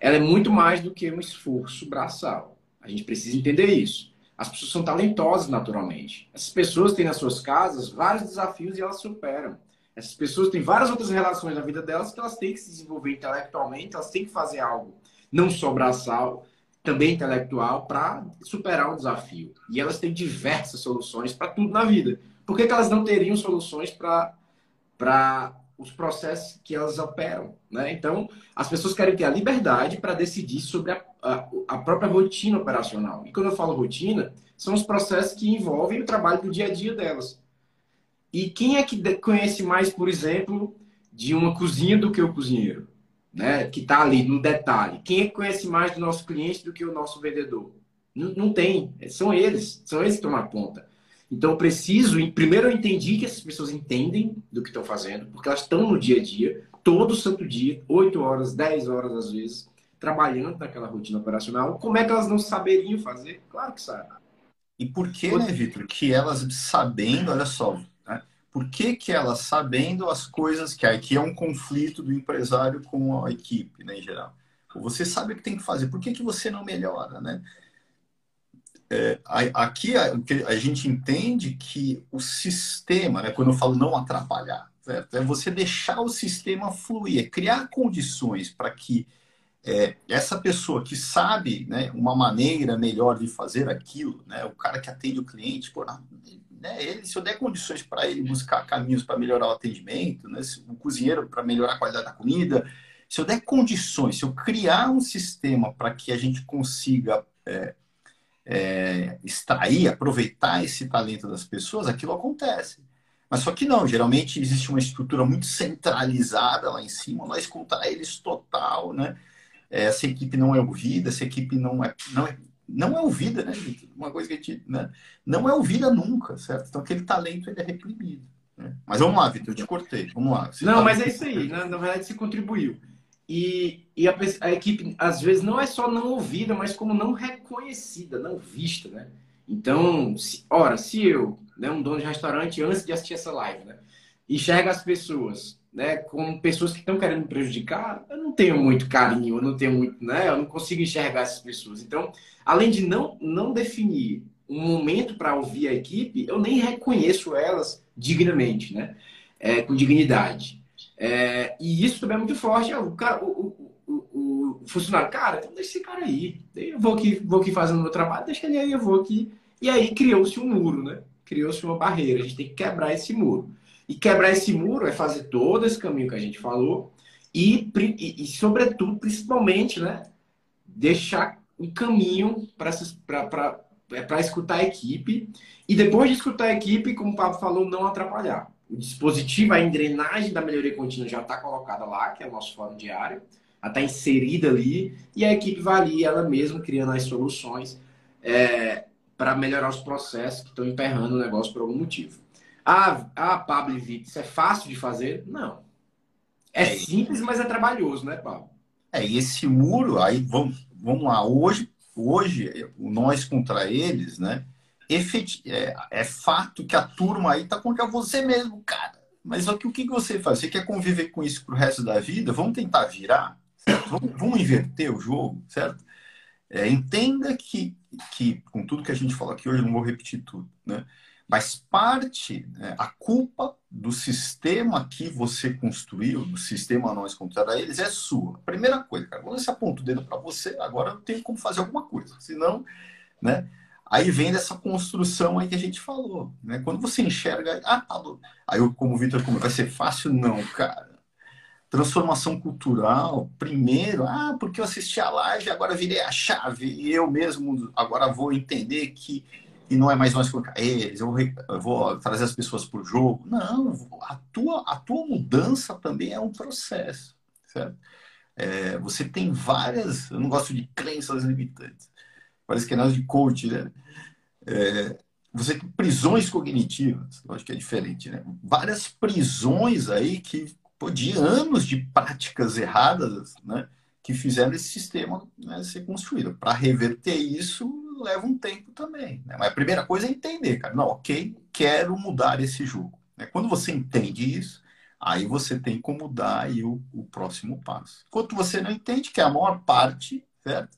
ela é muito mais do que um esforço braçal. A gente precisa entender isso. As pessoas são talentosas naturalmente. Essas pessoas têm nas suas casas vários desafios e elas superam. Essas pessoas têm várias outras relações na vida delas que elas têm que se desenvolver intelectualmente, elas têm que fazer algo, não só braçal, também intelectual, para superar o desafio. E elas têm diversas soluções para tudo na vida. Por que, que elas não teriam soluções para os processos que elas operam? Né? Então, as pessoas querem ter a liberdade para decidir sobre a, a, a própria rotina operacional. E quando eu falo rotina, são os processos que envolvem o trabalho do dia a dia delas. E quem é que conhece mais, por exemplo, de uma cozinha do que o cozinheiro? Né? Que está ali no detalhe. Quem é que conhece mais do nosso cliente do que o nosso vendedor? Não, não tem. São eles. São eles que tomam conta. Então, eu preciso. Primeiro, eu entendi que essas pessoas entendem do que estão fazendo, porque elas estão no dia a dia, todo santo dia, 8 horas, 10 horas às vezes, trabalhando naquela rotina operacional. Como é que elas não saberiam fazer? Claro que sabem. E por que, né, Vitor? Que elas sabendo, olha só, por que, que ela, sabendo as coisas que aqui é um conflito do empresário com a equipe, né, em geral. Você sabe o que tem que fazer, por que, que você não melhora, né? É, aqui a, a, gente entende que o sistema, né, quando eu falo não atrapalhar, certo? é você deixar o sistema fluir, é criar condições para que é, essa pessoa que sabe né, uma maneira melhor de fazer aquilo, né, o cara que atende o cliente, pô, né, ele, se eu der condições para ele buscar caminhos para melhorar o atendimento, né, o cozinheiro para melhorar a qualidade da comida, se eu der condições, se eu criar um sistema para que a gente consiga é, é, extrair, aproveitar esse talento das pessoas, aquilo acontece. Mas só que não, geralmente existe uma estrutura muito centralizada lá em cima, nós contra eles total, né? Essa equipe não é ouvida, essa equipe não é, não é não é ouvida, né, gente? Uma coisa que a gente né? não é ouvida nunca, certo? Então aquele talento ele é reprimido. Né? Mas vamos lá, Vitor, eu te cortei. Vamos lá. Você não, tá... mas é isso aí. Na, na verdade, se contribuiu. E, e a, a, equipe, às vezes, não é só não ouvida, mas como não reconhecida, não vista, né? Então, se, ora, se eu, né, um dono de restaurante, antes de assistir essa live, né, enxerga as pessoas né, com pessoas que estão querendo me prejudicar, eu não tenho muito carinho, eu não tenho muito, né, eu não consigo enxergar essas pessoas. Então, além de não, não definir um momento para ouvir a equipe, eu nem reconheço elas dignamente, né, é, com dignidade. É, e isso também é muito forte. É, o, cara, o, o, o, funcionário, cara, então deixa esse cara aí. Eu vou aqui, vou aqui fazendo meu trabalho, deixa ele aí, eu vou aqui. E aí criou-se um muro, né? Criou-se uma barreira. A gente tem que quebrar esse muro. E quebrar esse muro é fazer todo esse caminho que a gente falou e, e, e sobretudo, principalmente, né, deixar um caminho para é, escutar a equipe e depois de escutar a equipe, como o Pablo falou, não atrapalhar. O dispositivo, a engrenagem da melhoria contínua já está colocada lá, que é o nosso fórum diário, ela está inserida ali e a equipe vai ali, ela mesma, criando as soluções é, para melhorar os processos que estão emperrando o negócio por algum motivo. Ah, ah Pablo e Vitor, isso é fácil de fazer? Não. É, é simples, mas é trabalhoso, né, Pablo? É, e esse muro, aí vamos, vamos lá, hoje, hoje, nós contra eles, né? efet... é, é fato que a turma aí tá contra você mesmo, cara. Mas o que, o que você faz? Você quer conviver com isso pro resto da vida? Vamos tentar virar? Vamos, vamos, inverter o jogo, certo? É, entenda que, que, com tudo que a gente falou aqui hoje, eu não vou repetir tudo, né? Mas parte, né, a culpa do sistema que você construiu, do sistema nós contra eles, é sua. Primeira coisa, cara, quando você aponta o dedo para você, agora não tem como fazer alguma coisa. Senão, né? Aí vem dessa construção aí que a gente falou, né? Quando você enxerga, ah, tá Aí eu, como Vitor, como vai ser fácil? Não, cara. Transformação cultural, primeiro, ah, porque eu assisti a live, agora virei a chave e eu mesmo agora vou entender que e não é mais nós colocar eles, eu vou, trazer as pessoas para o jogo. Não, a tua, a tua mudança também é um processo, certo? É, você tem várias, eu não gosto de crenças limitantes, parece que é nada de coach, né? É, você tem prisões cognitivas, eu acho que é diferente, né? Várias prisões aí que, pô, de anos de práticas erradas, né? Que fizeram esse sistema né, ser construído. Para reverter isso, leva um tempo também. Né? Mas a primeira coisa é entender, cara. Não, ok, quero mudar esse jogo. Né? Quando você entende isso, aí você tem como dar o, o próximo passo. Enquanto você não entende, que é a maior parte, certo?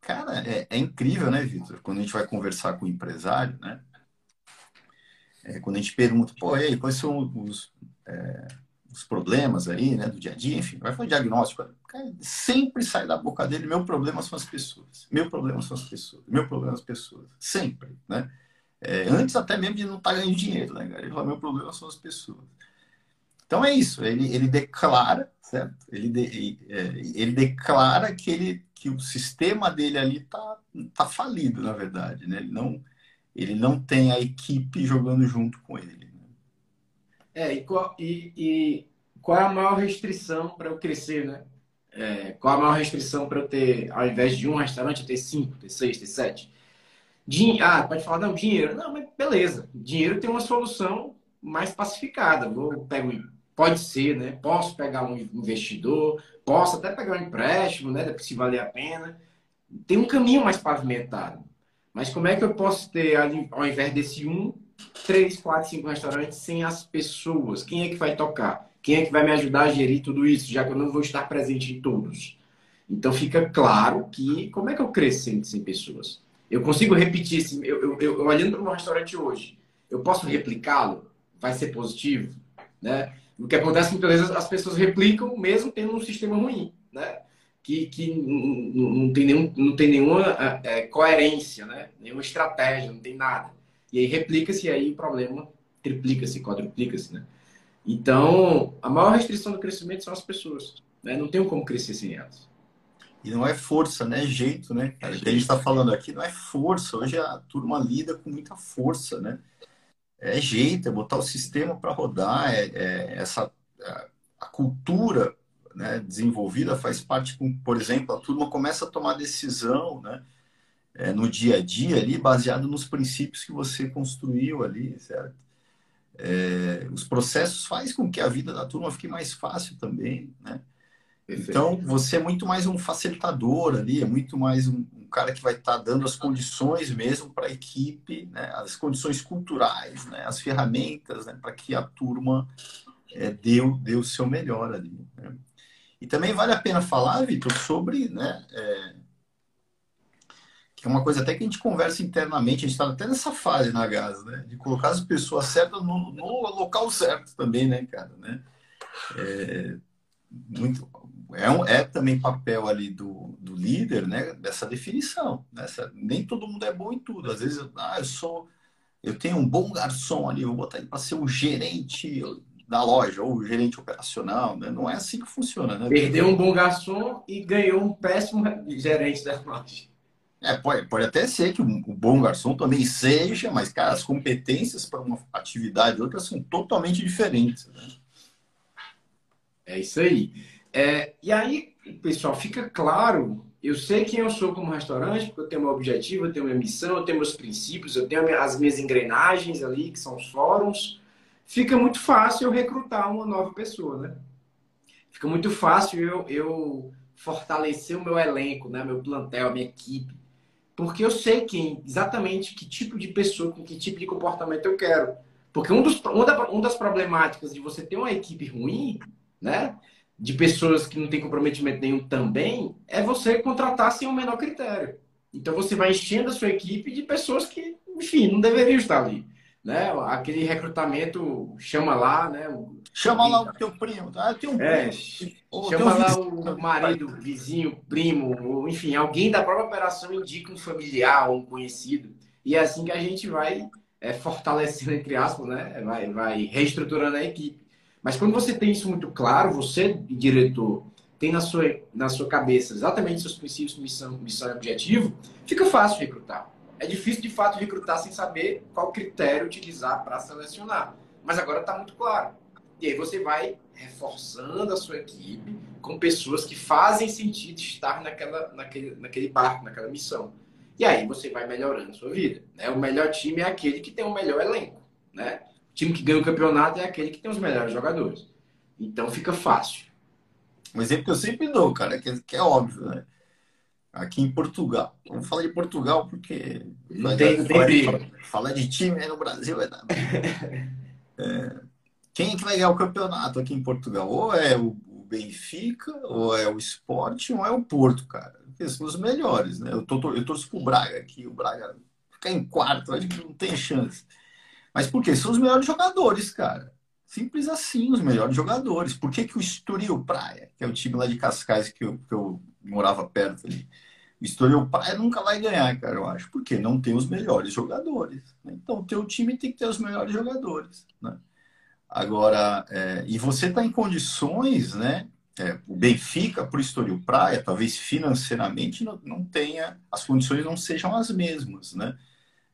Cara, é, é incrível, né, Vitor? Quando a gente vai conversar com o empresário, né? É, quando a gente pergunta, pô, e aí, quais são os, é, os problemas aí, né, do dia a dia, enfim, vai fazer diagnóstico. Cara, sempre sai da boca dele, meu problema são as pessoas. Meu problema são as pessoas. Meu problema são as pessoas. Sempre, né? É, antes até mesmo de não estar tá ganhando dinheiro, né? Ele fala, meu problema são as pessoas. Então é isso, ele, ele declara, certo? Ele, de, é, ele declara que, ele, que o sistema dele ali tá, tá falido, na verdade, né? Ele não, ele não tem a equipe jogando junto com ele. É, e qual, e, e qual é a maior restrição para eu crescer, né? É, qual a maior restrição para eu ter, ao invés de um restaurante, eu ter cinco, ter seis, ter sete? Din ah, pode falar, não, dinheiro. Não, mas beleza. Dinheiro tem uma solução mais pacificada. Vou, pego, pode ser, né? Posso pegar um investidor, posso até pegar um empréstimo, né? Se valer a pena. Tem um caminho mais pavimentado. Mas como é que eu posso ter, ao invés desse um, três, quatro, cinco restaurantes sem as pessoas. Quem é que vai tocar? Quem é que vai me ajudar a gerir tudo isso, já que eu não vou estar presente em todos? Então fica claro que como é que eu cresço sem, sem pessoas? Eu consigo repetir esse. Eu, eu, eu olhando para um restaurante hoje, eu posso replicá-lo? Vai ser positivo? Né? O que acontece é muitas vezes as pessoas replicam mesmo tendo um sistema ruim, né? Que, que não, tem nenhum, não tem nenhuma é, coerência, né? nenhuma estratégia, não tem nada. E aí replica-se aí o problema triplica-se, quadruplica-se, né? Então, a maior restrição do crescimento são as pessoas. Né? Não tem como crescer sem elas. E não é força, né? É jeito, né? Cara, o que a gente está falando aqui não é força. Hoje a turma lida com muita força, né? É jeito, é botar o sistema para rodar, é, é essa a, a cultura né, desenvolvida faz parte, com, por exemplo, a turma começa a tomar decisão, né? é, no dia a dia ali, baseado nos princípios que você construiu ali, certo? É, os processos faz com que a vida da turma fique mais fácil também, né? Então, você é muito mais um facilitador ali, é muito mais um, um cara que vai estar tá dando as condições mesmo para a equipe, né? as condições culturais, né? as ferramentas né? para que a turma é, dê, dê o seu melhor ali. Né? E também vale a pena falar, Vitor, sobre né, é, que é uma coisa até que a gente conversa internamente, a gente está até nessa fase na Gaza, né? De colocar as pessoas certas no, no local certo também, né, cara? Né? É, muito, é, um, é também papel ali do, do líder, né? Dessa definição. Nessa, nem todo mundo é bom em tudo. Às vezes, ah, eu sou. Eu tenho um bom garçom ali, eu vou botar ele para ser o gerente da loja ou o gerente operacional, né? Não é assim que funciona, né? Perdeu um bom garçom e ganhou um péssimo gerente da loja. É, pode, pode até ser que o, o bom garçom também seja, mas, cara, as competências para uma atividade e outra são totalmente diferentes. Né? É isso aí. É, e aí, pessoal, fica claro. Eu sei quem eu sou como restaurante, porque eu tenho meu objetivo, eu tenho minha missão, eu tenho meus princípios, eu tenho as minhas engrenagens ali, que são os fóruns. Fica muito fácil eu recrutar uma nova pessoa, né? Fica muito fácil eu, eu fortalecer o meu elenco, né? meu plantel, a minha equipe Porque eu sei quem, exatamente que tipo de pessoa, com que tipo de comportamento eu quero. Porque um dos, uma, da, das problemáticas de você ter uma equipe ruim, né? De pessoas que não têm comprometimento nenhum também, é você contratar sem o menor critério. Então você vai enchendo a sua equipe de pessoas que, enfim, não deveriam estar ali. Né? Aquele recrutamento chama lá, né? Chama lá o teu primo, tá? Tem um é, chama lá o marido, vizinho, primo, ou, enfim, alguém da própria operação indica um familiar ou um conhecido. E é assim que a gente vai é, fortalecendo, entre aspas, né? Vai, vai reestruturando a equipe. Mas quando você tem isso muito claro, você, diretor, tem na sua, na sua cabeça exatamente seus princípios, missão, missão e objetivo, fica fácil recrutar. É difícil, de fato, recrutar sem saber qual critério utilizar para selecionar. Mas agora está muito claro. E aí você vai reforçando a sua equipe com pessoas que fazem sentido estar naquela, naquele, naquele barco, naquela missão. E aí você vai melhorando a sua vida. Né? O melhor time é aquele que tem o melhor elenco. Né? O time que ganha o campeonato é aquele que tem os melhores jogadores. Então fica fácil. Um exemplo que eu sempre dou, cara, que, que é óbvio, né? Aqui em Portugal. Vamos falar de Portugal porque. Não tem, falar, de, falar de time aí no Brasil é nada. é, quem é que vai ganhar o campeonato aqui em Portugal? Ou é o Benfica, ou é o Sport, ou é o Porto, cara. Porque são os melhores, né? Eu, tô, eu torço pro Braga aqui, o Braga ficar em quarto, acho que não tem chance. Mas por quê? São os melhores jogadores, cara. Simples assim, os melhores jogadores. Por que, que o Estoril Praia, que é o time lá de Cascais que eu, que eu morava perto ali, Estoril Praia nunca vai ganhar, cara, eu acho, porque não tem os melhores jogadores. Né? Então, o teu time tem que ter os melhores jogadores, né? Agora, é, e você está em condições, né? É, o Benfica o Estoril Praia, talvez financeiramente não, não tenha, as condições não sejam as mesmas, né?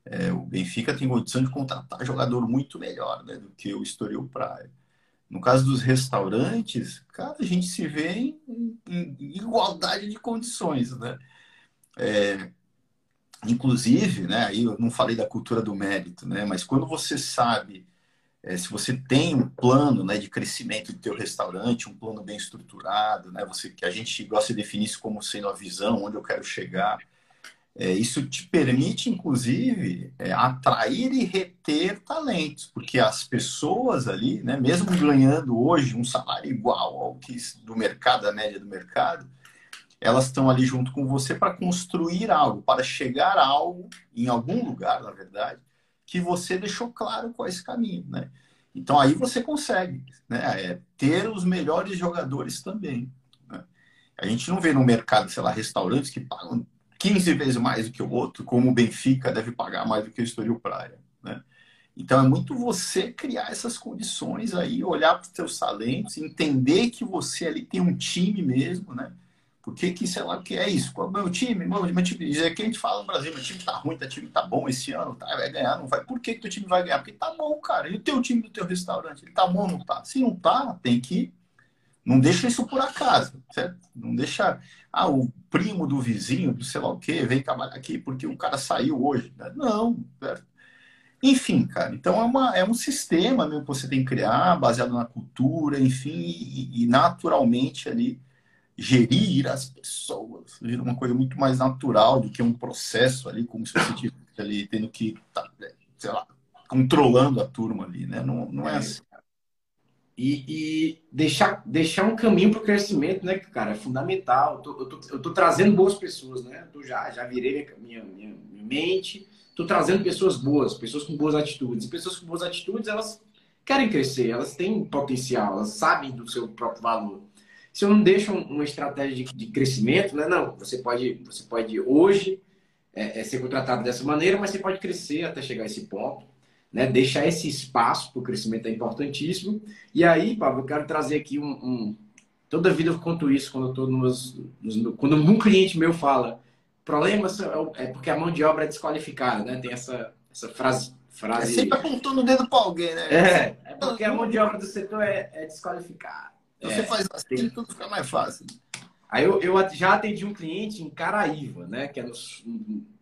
É, o Benfica tem condição de contratar jogador muito melhor né, do que o Estoril Praia. No caso dos restaurantes, cara, a gente se vê em, em igualdade de condições, né? É, inclusive, né, aí eu não falei da cultura do mérito, né, mas quando você sabe, é, se você tem um plano né, de crescimento do teu restaurante, um plano bem estruturado, né, você, que a gente gosta de definir isso como sendo a visão, onde eu quero chegar, é, isso te permite, inclusive, é, atrair e reter talentos, porque as pessoas ali, né, mesmo ganhando hoje um salário igual ao que do mercado, a média do mercado, elas estão ali junto com você para construir algo, para chegar a algo em algum lugar, na verdade, que você deixou claro qual é esse caminho, né? Então aí você consegue, né, é, ter os melhores jogadores também. Né? A gente não vê no mercado, sei lá, restaurantes que pagam 15 vezes mais do que o outro, como o Benfica deve pagar mais do que o Estoril Praia, né? Então é muito você criar essas condições aí, olhar para os seus talentos, entender que você ali tem um time mesmo, né? Por que, que sei lá, que é isso? Qual é o meu time? Meu, meu time dizer que a gente fala no Brasil, meu time tá ruim, teu time tá bom esse ano, tá, vai ganhar, não vai. Por que, que teu time vai ganhar? Porque tá bom, cara. E o teu time do teu restaurante, ele tá bom ou não tá? Se não tá, tem que. Não deixa isso por acaso, certo? Não deixa ah, o primo do vizinho, do sei lá o quê, vem trabalhar aqui porque um cara saiu hoje. Né? Não, certo? Enfim, cara, então é, uma, é um sistema mesmo que você tem que criar, baseado na cultura, enfim, e, e naturalmente ali gerir as pessoas, vira uma coisa muito mais natural do que um processo ali, como se você estivesse ali tendo que, tá, sei lá, controlando a turma ali, né? Não, não é, é assim e, e, deixar, deixar um caminho para o crescimento, né, cara? É fundamental. Eu tô, eu tô, eu tô trazendo boas pessoas, né? Eu já, já virei minha, minha, minha mente, tô trazendo pessoas boas, pessoas com boas atitudes. E pessoas com boas atitudes, elas querem crescer, elas têm potencial, elas sabem do seu próprio valor. Se eu não deixo uma estratégia de, de crescimento, né? Não, você pode, você pode hoje é, é ser contratado dessa maneira, mas você pode crescer até chegar a esse ponto né? Deixar esse espaço para o crescimento é importantíssimo. E aí, Pablo, eu quero trazer aqui um, um... toda vida eu conto isso quando eu estou nos, nos, quando um cliente meu fala problema é, é porque a mão de obra é desqualificada, né? Tem essa essa frase frase. É sempre apontando o dedo para alguém, né? É, é porque a mão de obra do setor é, é desqualificada. Você é, faz assim, tem... tudo fica mais fácil. Aí eu, eu já atendi um cliente em Caraíva, né? Que é no,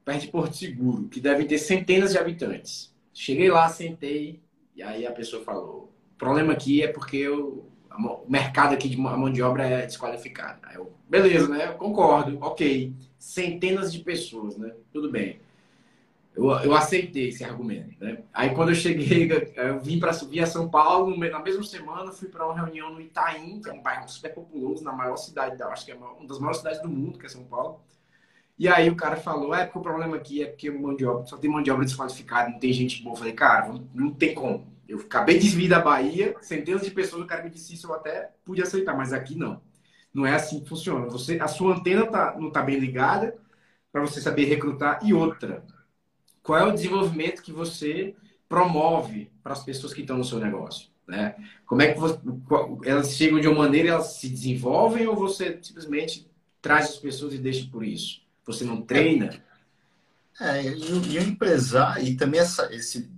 perto de Porto Seguro, que devem ter centenas de habitantes. Cheguei lá, sentei, e aí a pessoa falou: o problema aqui é porque eu, o mercado aqui de mão de obra é desqualificado. Aí eu, beleza, né? Eu concordo, ok. Centenas de pessoas, né? Tudo bem. Eu, eu aceitei esse argumento, né? Aí quando eu cheguei, eu vim para subir a São Paulo, na mesma semana fui para uma reunião no Itaim, que é um bairro super populoso, na maior cidade, da, acho que é uma das maiores cidades do mundo, que é São Paulo. E aí o cara falou, é porque o problema aqui é porque mão de obra, só tem mão de obra desqualificada, não tem gente boa. Eu falei, cara, não, tem como. Eu acabei de vir da Bahia, centenas de pessoas, o cara me disse isso, eu até pude aceitar, mas aqui não. Não é assim que funciona. Você, a sua antena tá, não está bem ligada para você saber recrutar. E outra, qual é o desenvolvimento que você promove para as pessoas que estão no seu negócio? Né? Como é que você, elas chegam de uma maneira, elas se desenvolvem ou você simplesmente traz as pessoas e deixa por isso? Você não treina? É, e, e o empresário, e também essa, esse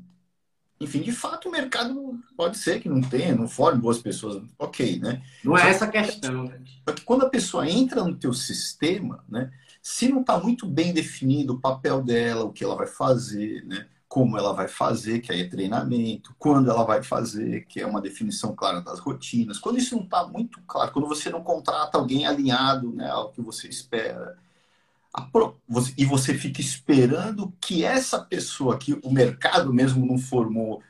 enfim, de fato, o mercado pode ser que não tenha, não forme boas pessoas, ok, né? Não é essa a questão. Né? Só que quando a pessoa entra no teu sistema, né? Se não está muito bem definido o papel dela, o que ela vai fazer, né? Como ela vai fazer, que aí é treinamento, quando ela vai fazer, que é uma definição clara das rotinas. Quando isso não está muito claro, quando você não contrata alguém alinhado né, ao que você espera, e você fica esperando que essa pessoa que o mercado mesmo não formou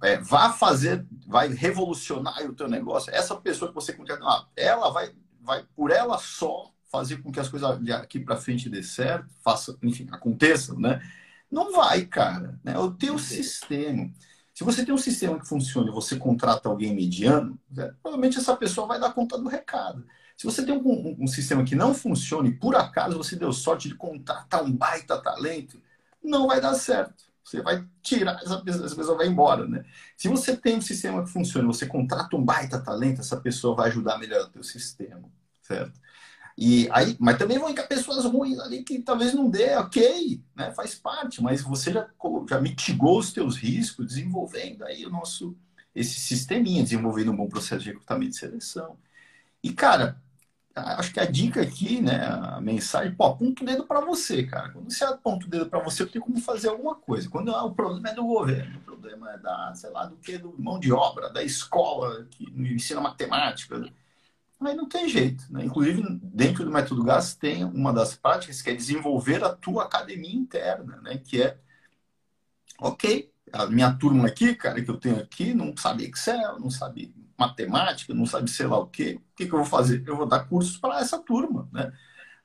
é, vá fazer, vai revolucionar o teu negócio. Essa pessoa que você contrata, ah, ela vai, vai por ela só fazer com que as coisas aqui para frente dê certo, faça, enfim, aconteçam, né? Não vai, cara. Né? O teu sistema. Se você tem um sistema que funciona e você contrata alguém mediano, né, provavelmente essa pessoa vai dar conta do recado. Se você tem um, um, um, sistema que não funciona e por acaso você deu sorte de contratar um baita talento, não vai dar certo. Você vai tirar essa pessoa, essa pessoa vai embora, né? Se você tem um sistema que funciona, você contrata um baita talento, essa pessoa vai ajudar a melhorar o teu sistema, certo? E aí, mas também vão encaixar pessoas ruins ali que talvez não dê, ok, né? Faz parte, mas você já, já mitigou os teus riscos desenvolvendo aí o nosso esse sisteminha, desenvolvendo um bom processo de recrutamento e seleção. E, cara, acho que a dica aqui, né, a mensagem, pô, aponta o dedo para você, cara. Quando você aponta o dedo para você, eu tenho como fazer alguma coisa. Quando ah, o problema é do governo, o problema é da, sei lá, do que, do mão de obra, da escola que me ensina matemática, aí não tem jeito, né? Inclusive, dentro do método GAS tem uma das práticas que é desenvolver a tua academia interna, né? Que é, ok, a minha turma aqui, cara, que eu tenho aqui, não sabe Excel, não sabe matemática, não sabe sei lá o quê. O que, que eu vou fazer? Eu vou dar cursos para essa turma, né?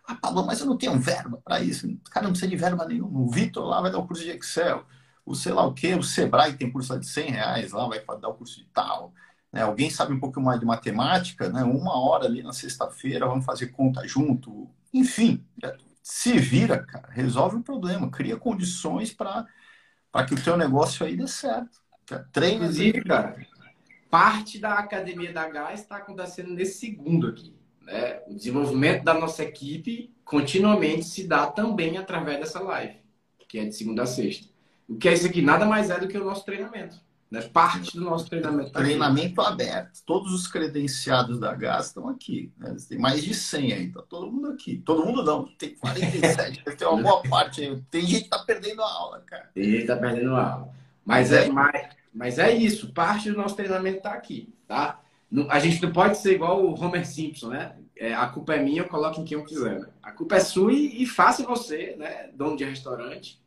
Ah, Pablo, mas eu não tenho verba para isso. Cara, não precisa de verba nenhuma. O Vitor lá vai dar o curso de Excel. O sei lá o quê, o Sebrae tem curso lá de 100 reais, lá vai dar o curso de tal. Né? Alguém sabe um pouco mais de matemática, né? Uma hora ali na sexta-feira, vamos fazer conta junto. Enfim, se vira, cara, resolve o problema, cria condições para que o teu negócio aí dê certo. Treina. Inclusive, cara, parte da academia da Gás está acontecendo nesse segundo aqui. Né? O desenvolvimento da nossa equipe continuamente se dá também através dessa live, que é de segunda a sexta. O que é isso aqui? Nada mais é do que o nosso treinamento. Né? Parte do nosso treinamento. Tá treinamento aqui. aberto. Todos os credenciados da GAS estão aqui. Né? Tem mais de 100 aí. Tá todo mundo aqui. Todo mundo não. Tem 47. tem uma boa parte aí. Tem gente que tá perdendo a aula, cara. Tem gente que tá perdendo a aula. Mas é, é mais, mas é isso, parte do nosso treinamento está aqui, tá? A gente não pode ser igual o Homer Simpson, né? É, a culpa é minha, eu coloco em quem eu quiser. Né? A culpa é sua e, e faça você, né, dono de restaurante,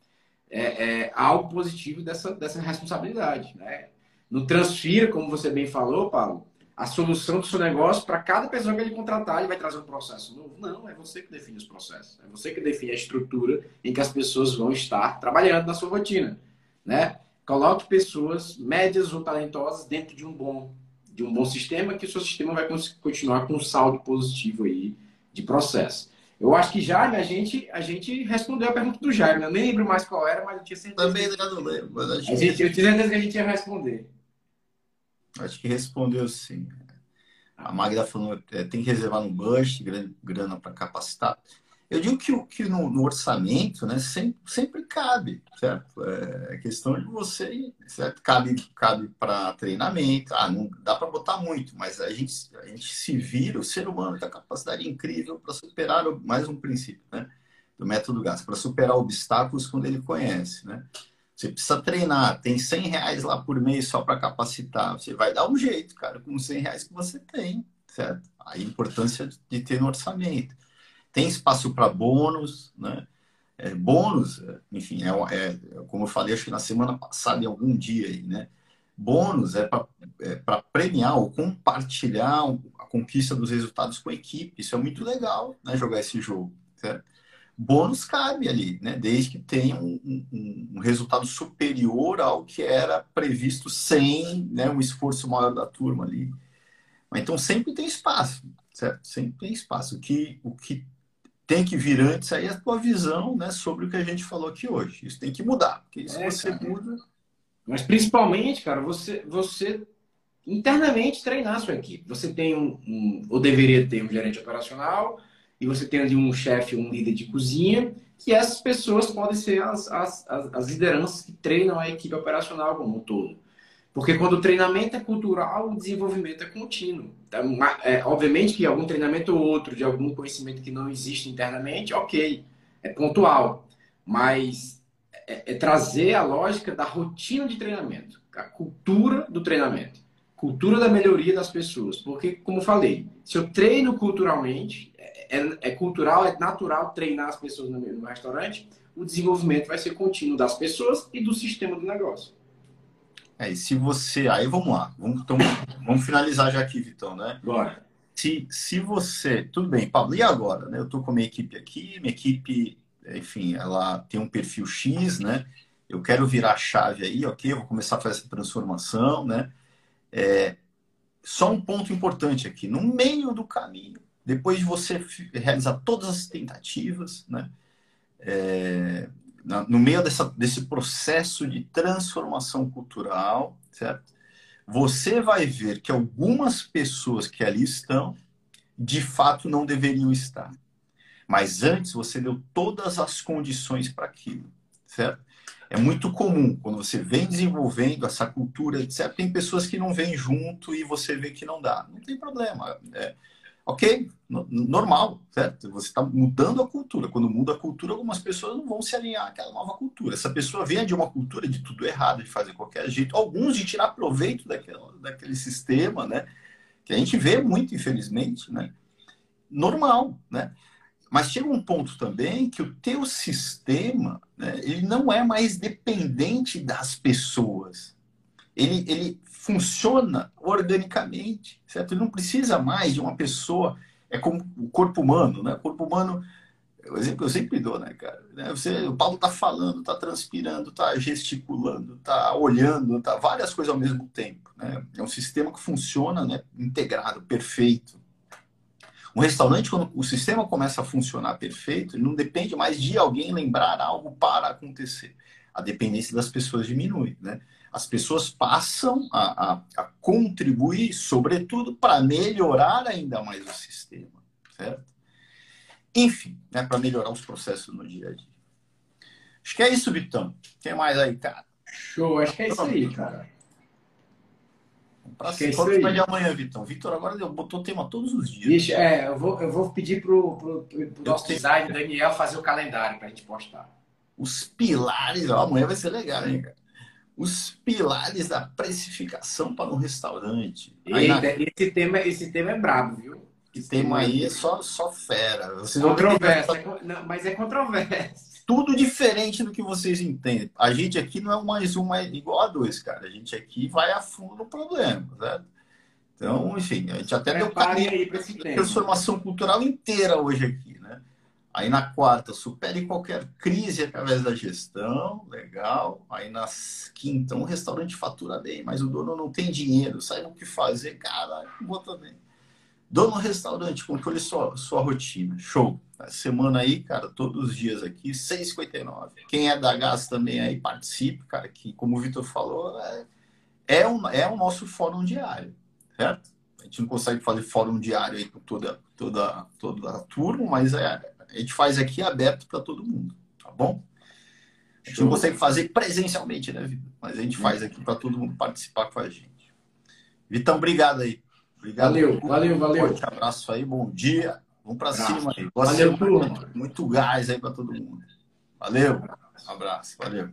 é, é, algo positivo dessa, dessa responsabilidade, né? Não transfira, como você bem falou, Paulo, a solução do seu negócio para cada pessoa que ele contratar, ele vai trazer um processo novo. Não, é você que define os processos. É você que define a estrutura em que as pessoas vão estar trabalhando na sua rotina, né? Coloque pessoas médias ou talentosas dentro de um bom, de um bom sistema, que o seu sistema vai continuar com um saldo positivo aí de processo. Eu acho que Jaime, a gente, a gente respondeu a pergunta do Jaime. Eu nem lembro mais qual era, mas eu tinha certeza. Também não lembro, mas a gente... Eu tinha certeza que a gente ia responder. Acho que respondeu sim. A Magda falou é, tem que reservar no budget, grana para capacitar. Eu digo que, que no, no orçamento né, sempre, sempre cabe, certo? É, é questão de você, certo? Cabe, cabe para treinamento, ah, não dá para botar muito, mas a gente, a gente se vira, o ser humano tem a capacidade incrível para superar mais um princípio né, do método GAS, para superar obstáculos quando ele conhece, né? Você precisa treinar, tem 100 reais lá por mês só para capacitar. Você vai dar um jeito, cara, com 100 reais que você tem, certo? A importância de ter no orçamento. Tem espaço para bônus, né? É, bônus, enfim, é, é, como eu falei, acho que na semana passada, em algum dia aí, né? Bônus é para é premiar ou compartilhar a conquista dos resultados com a equipe. Isso é muito legal, né? Jogar esse jogo, certo? bônus cabe ali, né? desde que tenha um, um, um, resultado superior ao que era previsto sem né, um esforço maior da turma ali. Mas, então sempre tem espaço, certo? Sempre tem espaço. O que, o que tem que vir antes aí é a tua visão né, sobre o que a gente falou aqui hoje. Isso tem que mudar, porque se é, você cara. muda. Mas principalmente, cara, você, você internamente treinar a sua equipe. Você tem um, um ou deveria ter um gerente operacional e você tem ali um chefe, um líder de cozinha, que essas pessoas podem ser as, as, as, lideranças que treinam a equipe operacional como um todo. Porque quando o treinamento é cultural, o desenvolvimento é contínuo. Então, é, obviamente que algum treinamento ou outro de algum conhecimento que não existe internamente, ok, é pontual. Mas é, é trazer a lógica da rotina de treinamento, a cultura do treinamento, cultura da melhoria das pessoas. Porque, como falei, se eu treino culturalmente, é, é cultural, é natural treinar as pessoas no, no restaurante, o desenvolvimento vai ser contínuo das pessoas e do sistema do negócio. É, e se você. Aí vamos lá. Vamos, então, vamos finalizar já aqui, Vitão, né? Bora. Se, se você. Tudo bem, Pablo, e agora? Né? Eu estou com a minha equipe aqui, minha equipe, enfim, ela tem um perfil X, né? Eu quero virar a chave aí, ok? Eu vou começar a fazer essa transformação, né? É, só um ponto importante aqui. No meio do caminho, depois de você realizar todas as tentativas, né? É, no meio dessa, desse processo de transformação cultural, certo? Você vai ver que algumas pessoas que ali estão, de fato, não deveriam estar. Mas antes você deu todas as condições para aquilo, certo? É muito comum, quando você vem desenvolvendo essa cultura, etc., tem pessoas que não vêm junto e você vê que não dá. Não tem problema. É, Ok, normal, certo? Você está mudando a cultura. Quando muda a cultura, algumas pessoas não vão se alinhar àquela nova cultura. Essa pessoa vem de uma cultura de tudo errado, de fazer qualquer jeito. Alguns de tirar proveito daquela, daquele sistema, né? Que a gente vê muito, infelizmente, né? Normal, né? Mas chega um ponto também que o teu sistema, né, ele não é mais dependente das pessoas. Ele, ele funciona organicamente, certo? Ele não precisa mais de uma pessoa, é como o corpo humano, né? O corpo humano, o exemplo que eu sempre dou, né, cara? Né? Você, o Paulo tá falando, tá transpirando, tá gesticulando, tá olhando, tá várias coisas ao mesmo tempo, né? É um sistema que funciona, né, integrado, perfeito. Um restaurante, quando o sistema começa a funcionar perfeito, ele não depende mais de alguém lembrar algo para acontecer. A dependência das pessoas diminui, né? As pessoas passam a, a, a contribuir, sobretudo, para melhorar ainda mais o sistema, certo? Enfim, né, para melhorar os processos no dia a dia. Acho que é isso, Vitão. Tem mais aí, cara? Show, acho que é isso aí, cara. Pra. Qual é de amanhã, Vitão? Vitor agora botou tema todos os dias. É, eu vou, eu vou pedir pro, pro, pro nosso design, Daniel, fazer o calendário para a gente postar. Os pilares, ó, amanhã vai ser legal, hein, cara? Os pilares da precificação para um restaurante. Eita, na... esse, tema, esse tema é brabo, viu? Esse tema aí é só, só fera. Vocês controverso, é, não, mas é controverso. Tudo diferente do que vocês entendem. A gente aqui não é mais um mais igual a dois, cara. A gente aqui vai a fundo no problema, certo? Então, enfim, a gente até deu caminho aí para transformação cultural inteira hoje aqui? Aí na quarta, supere qualquer crise através da gestão, legal. Aí na quinta, um restaurante fatura bem, mas o dono não tem dinheiro, sabe o que fazer, cara, boa também. Dono restaurante, controle sua, sua rotina, show. Semana aí, cara, todos os dias aqui, 6,59. Quem é da Gás também aí participe, cara, que como o Vitor falou, é, é, um, é o nosso fórum diário, certo? A gente não consegue fazer fórum diário aí com toda, toda, toda a turma, mas é, a gente faz aqui aberto para todo mundo, tá bom? A gente Show. não consegue fazer presencialmente, né, Vitor? Mas a gente faz aqui para todo mundo participar com a gente. Vitão, obrigado aí. Obrigado. Valeu, valeu, valeu. Forte abraço aí, bom dia. Vamos para cima aí. Boa valeu, turma. Muito gás aí para todo mundo. Valeu. Um abraço, valeu.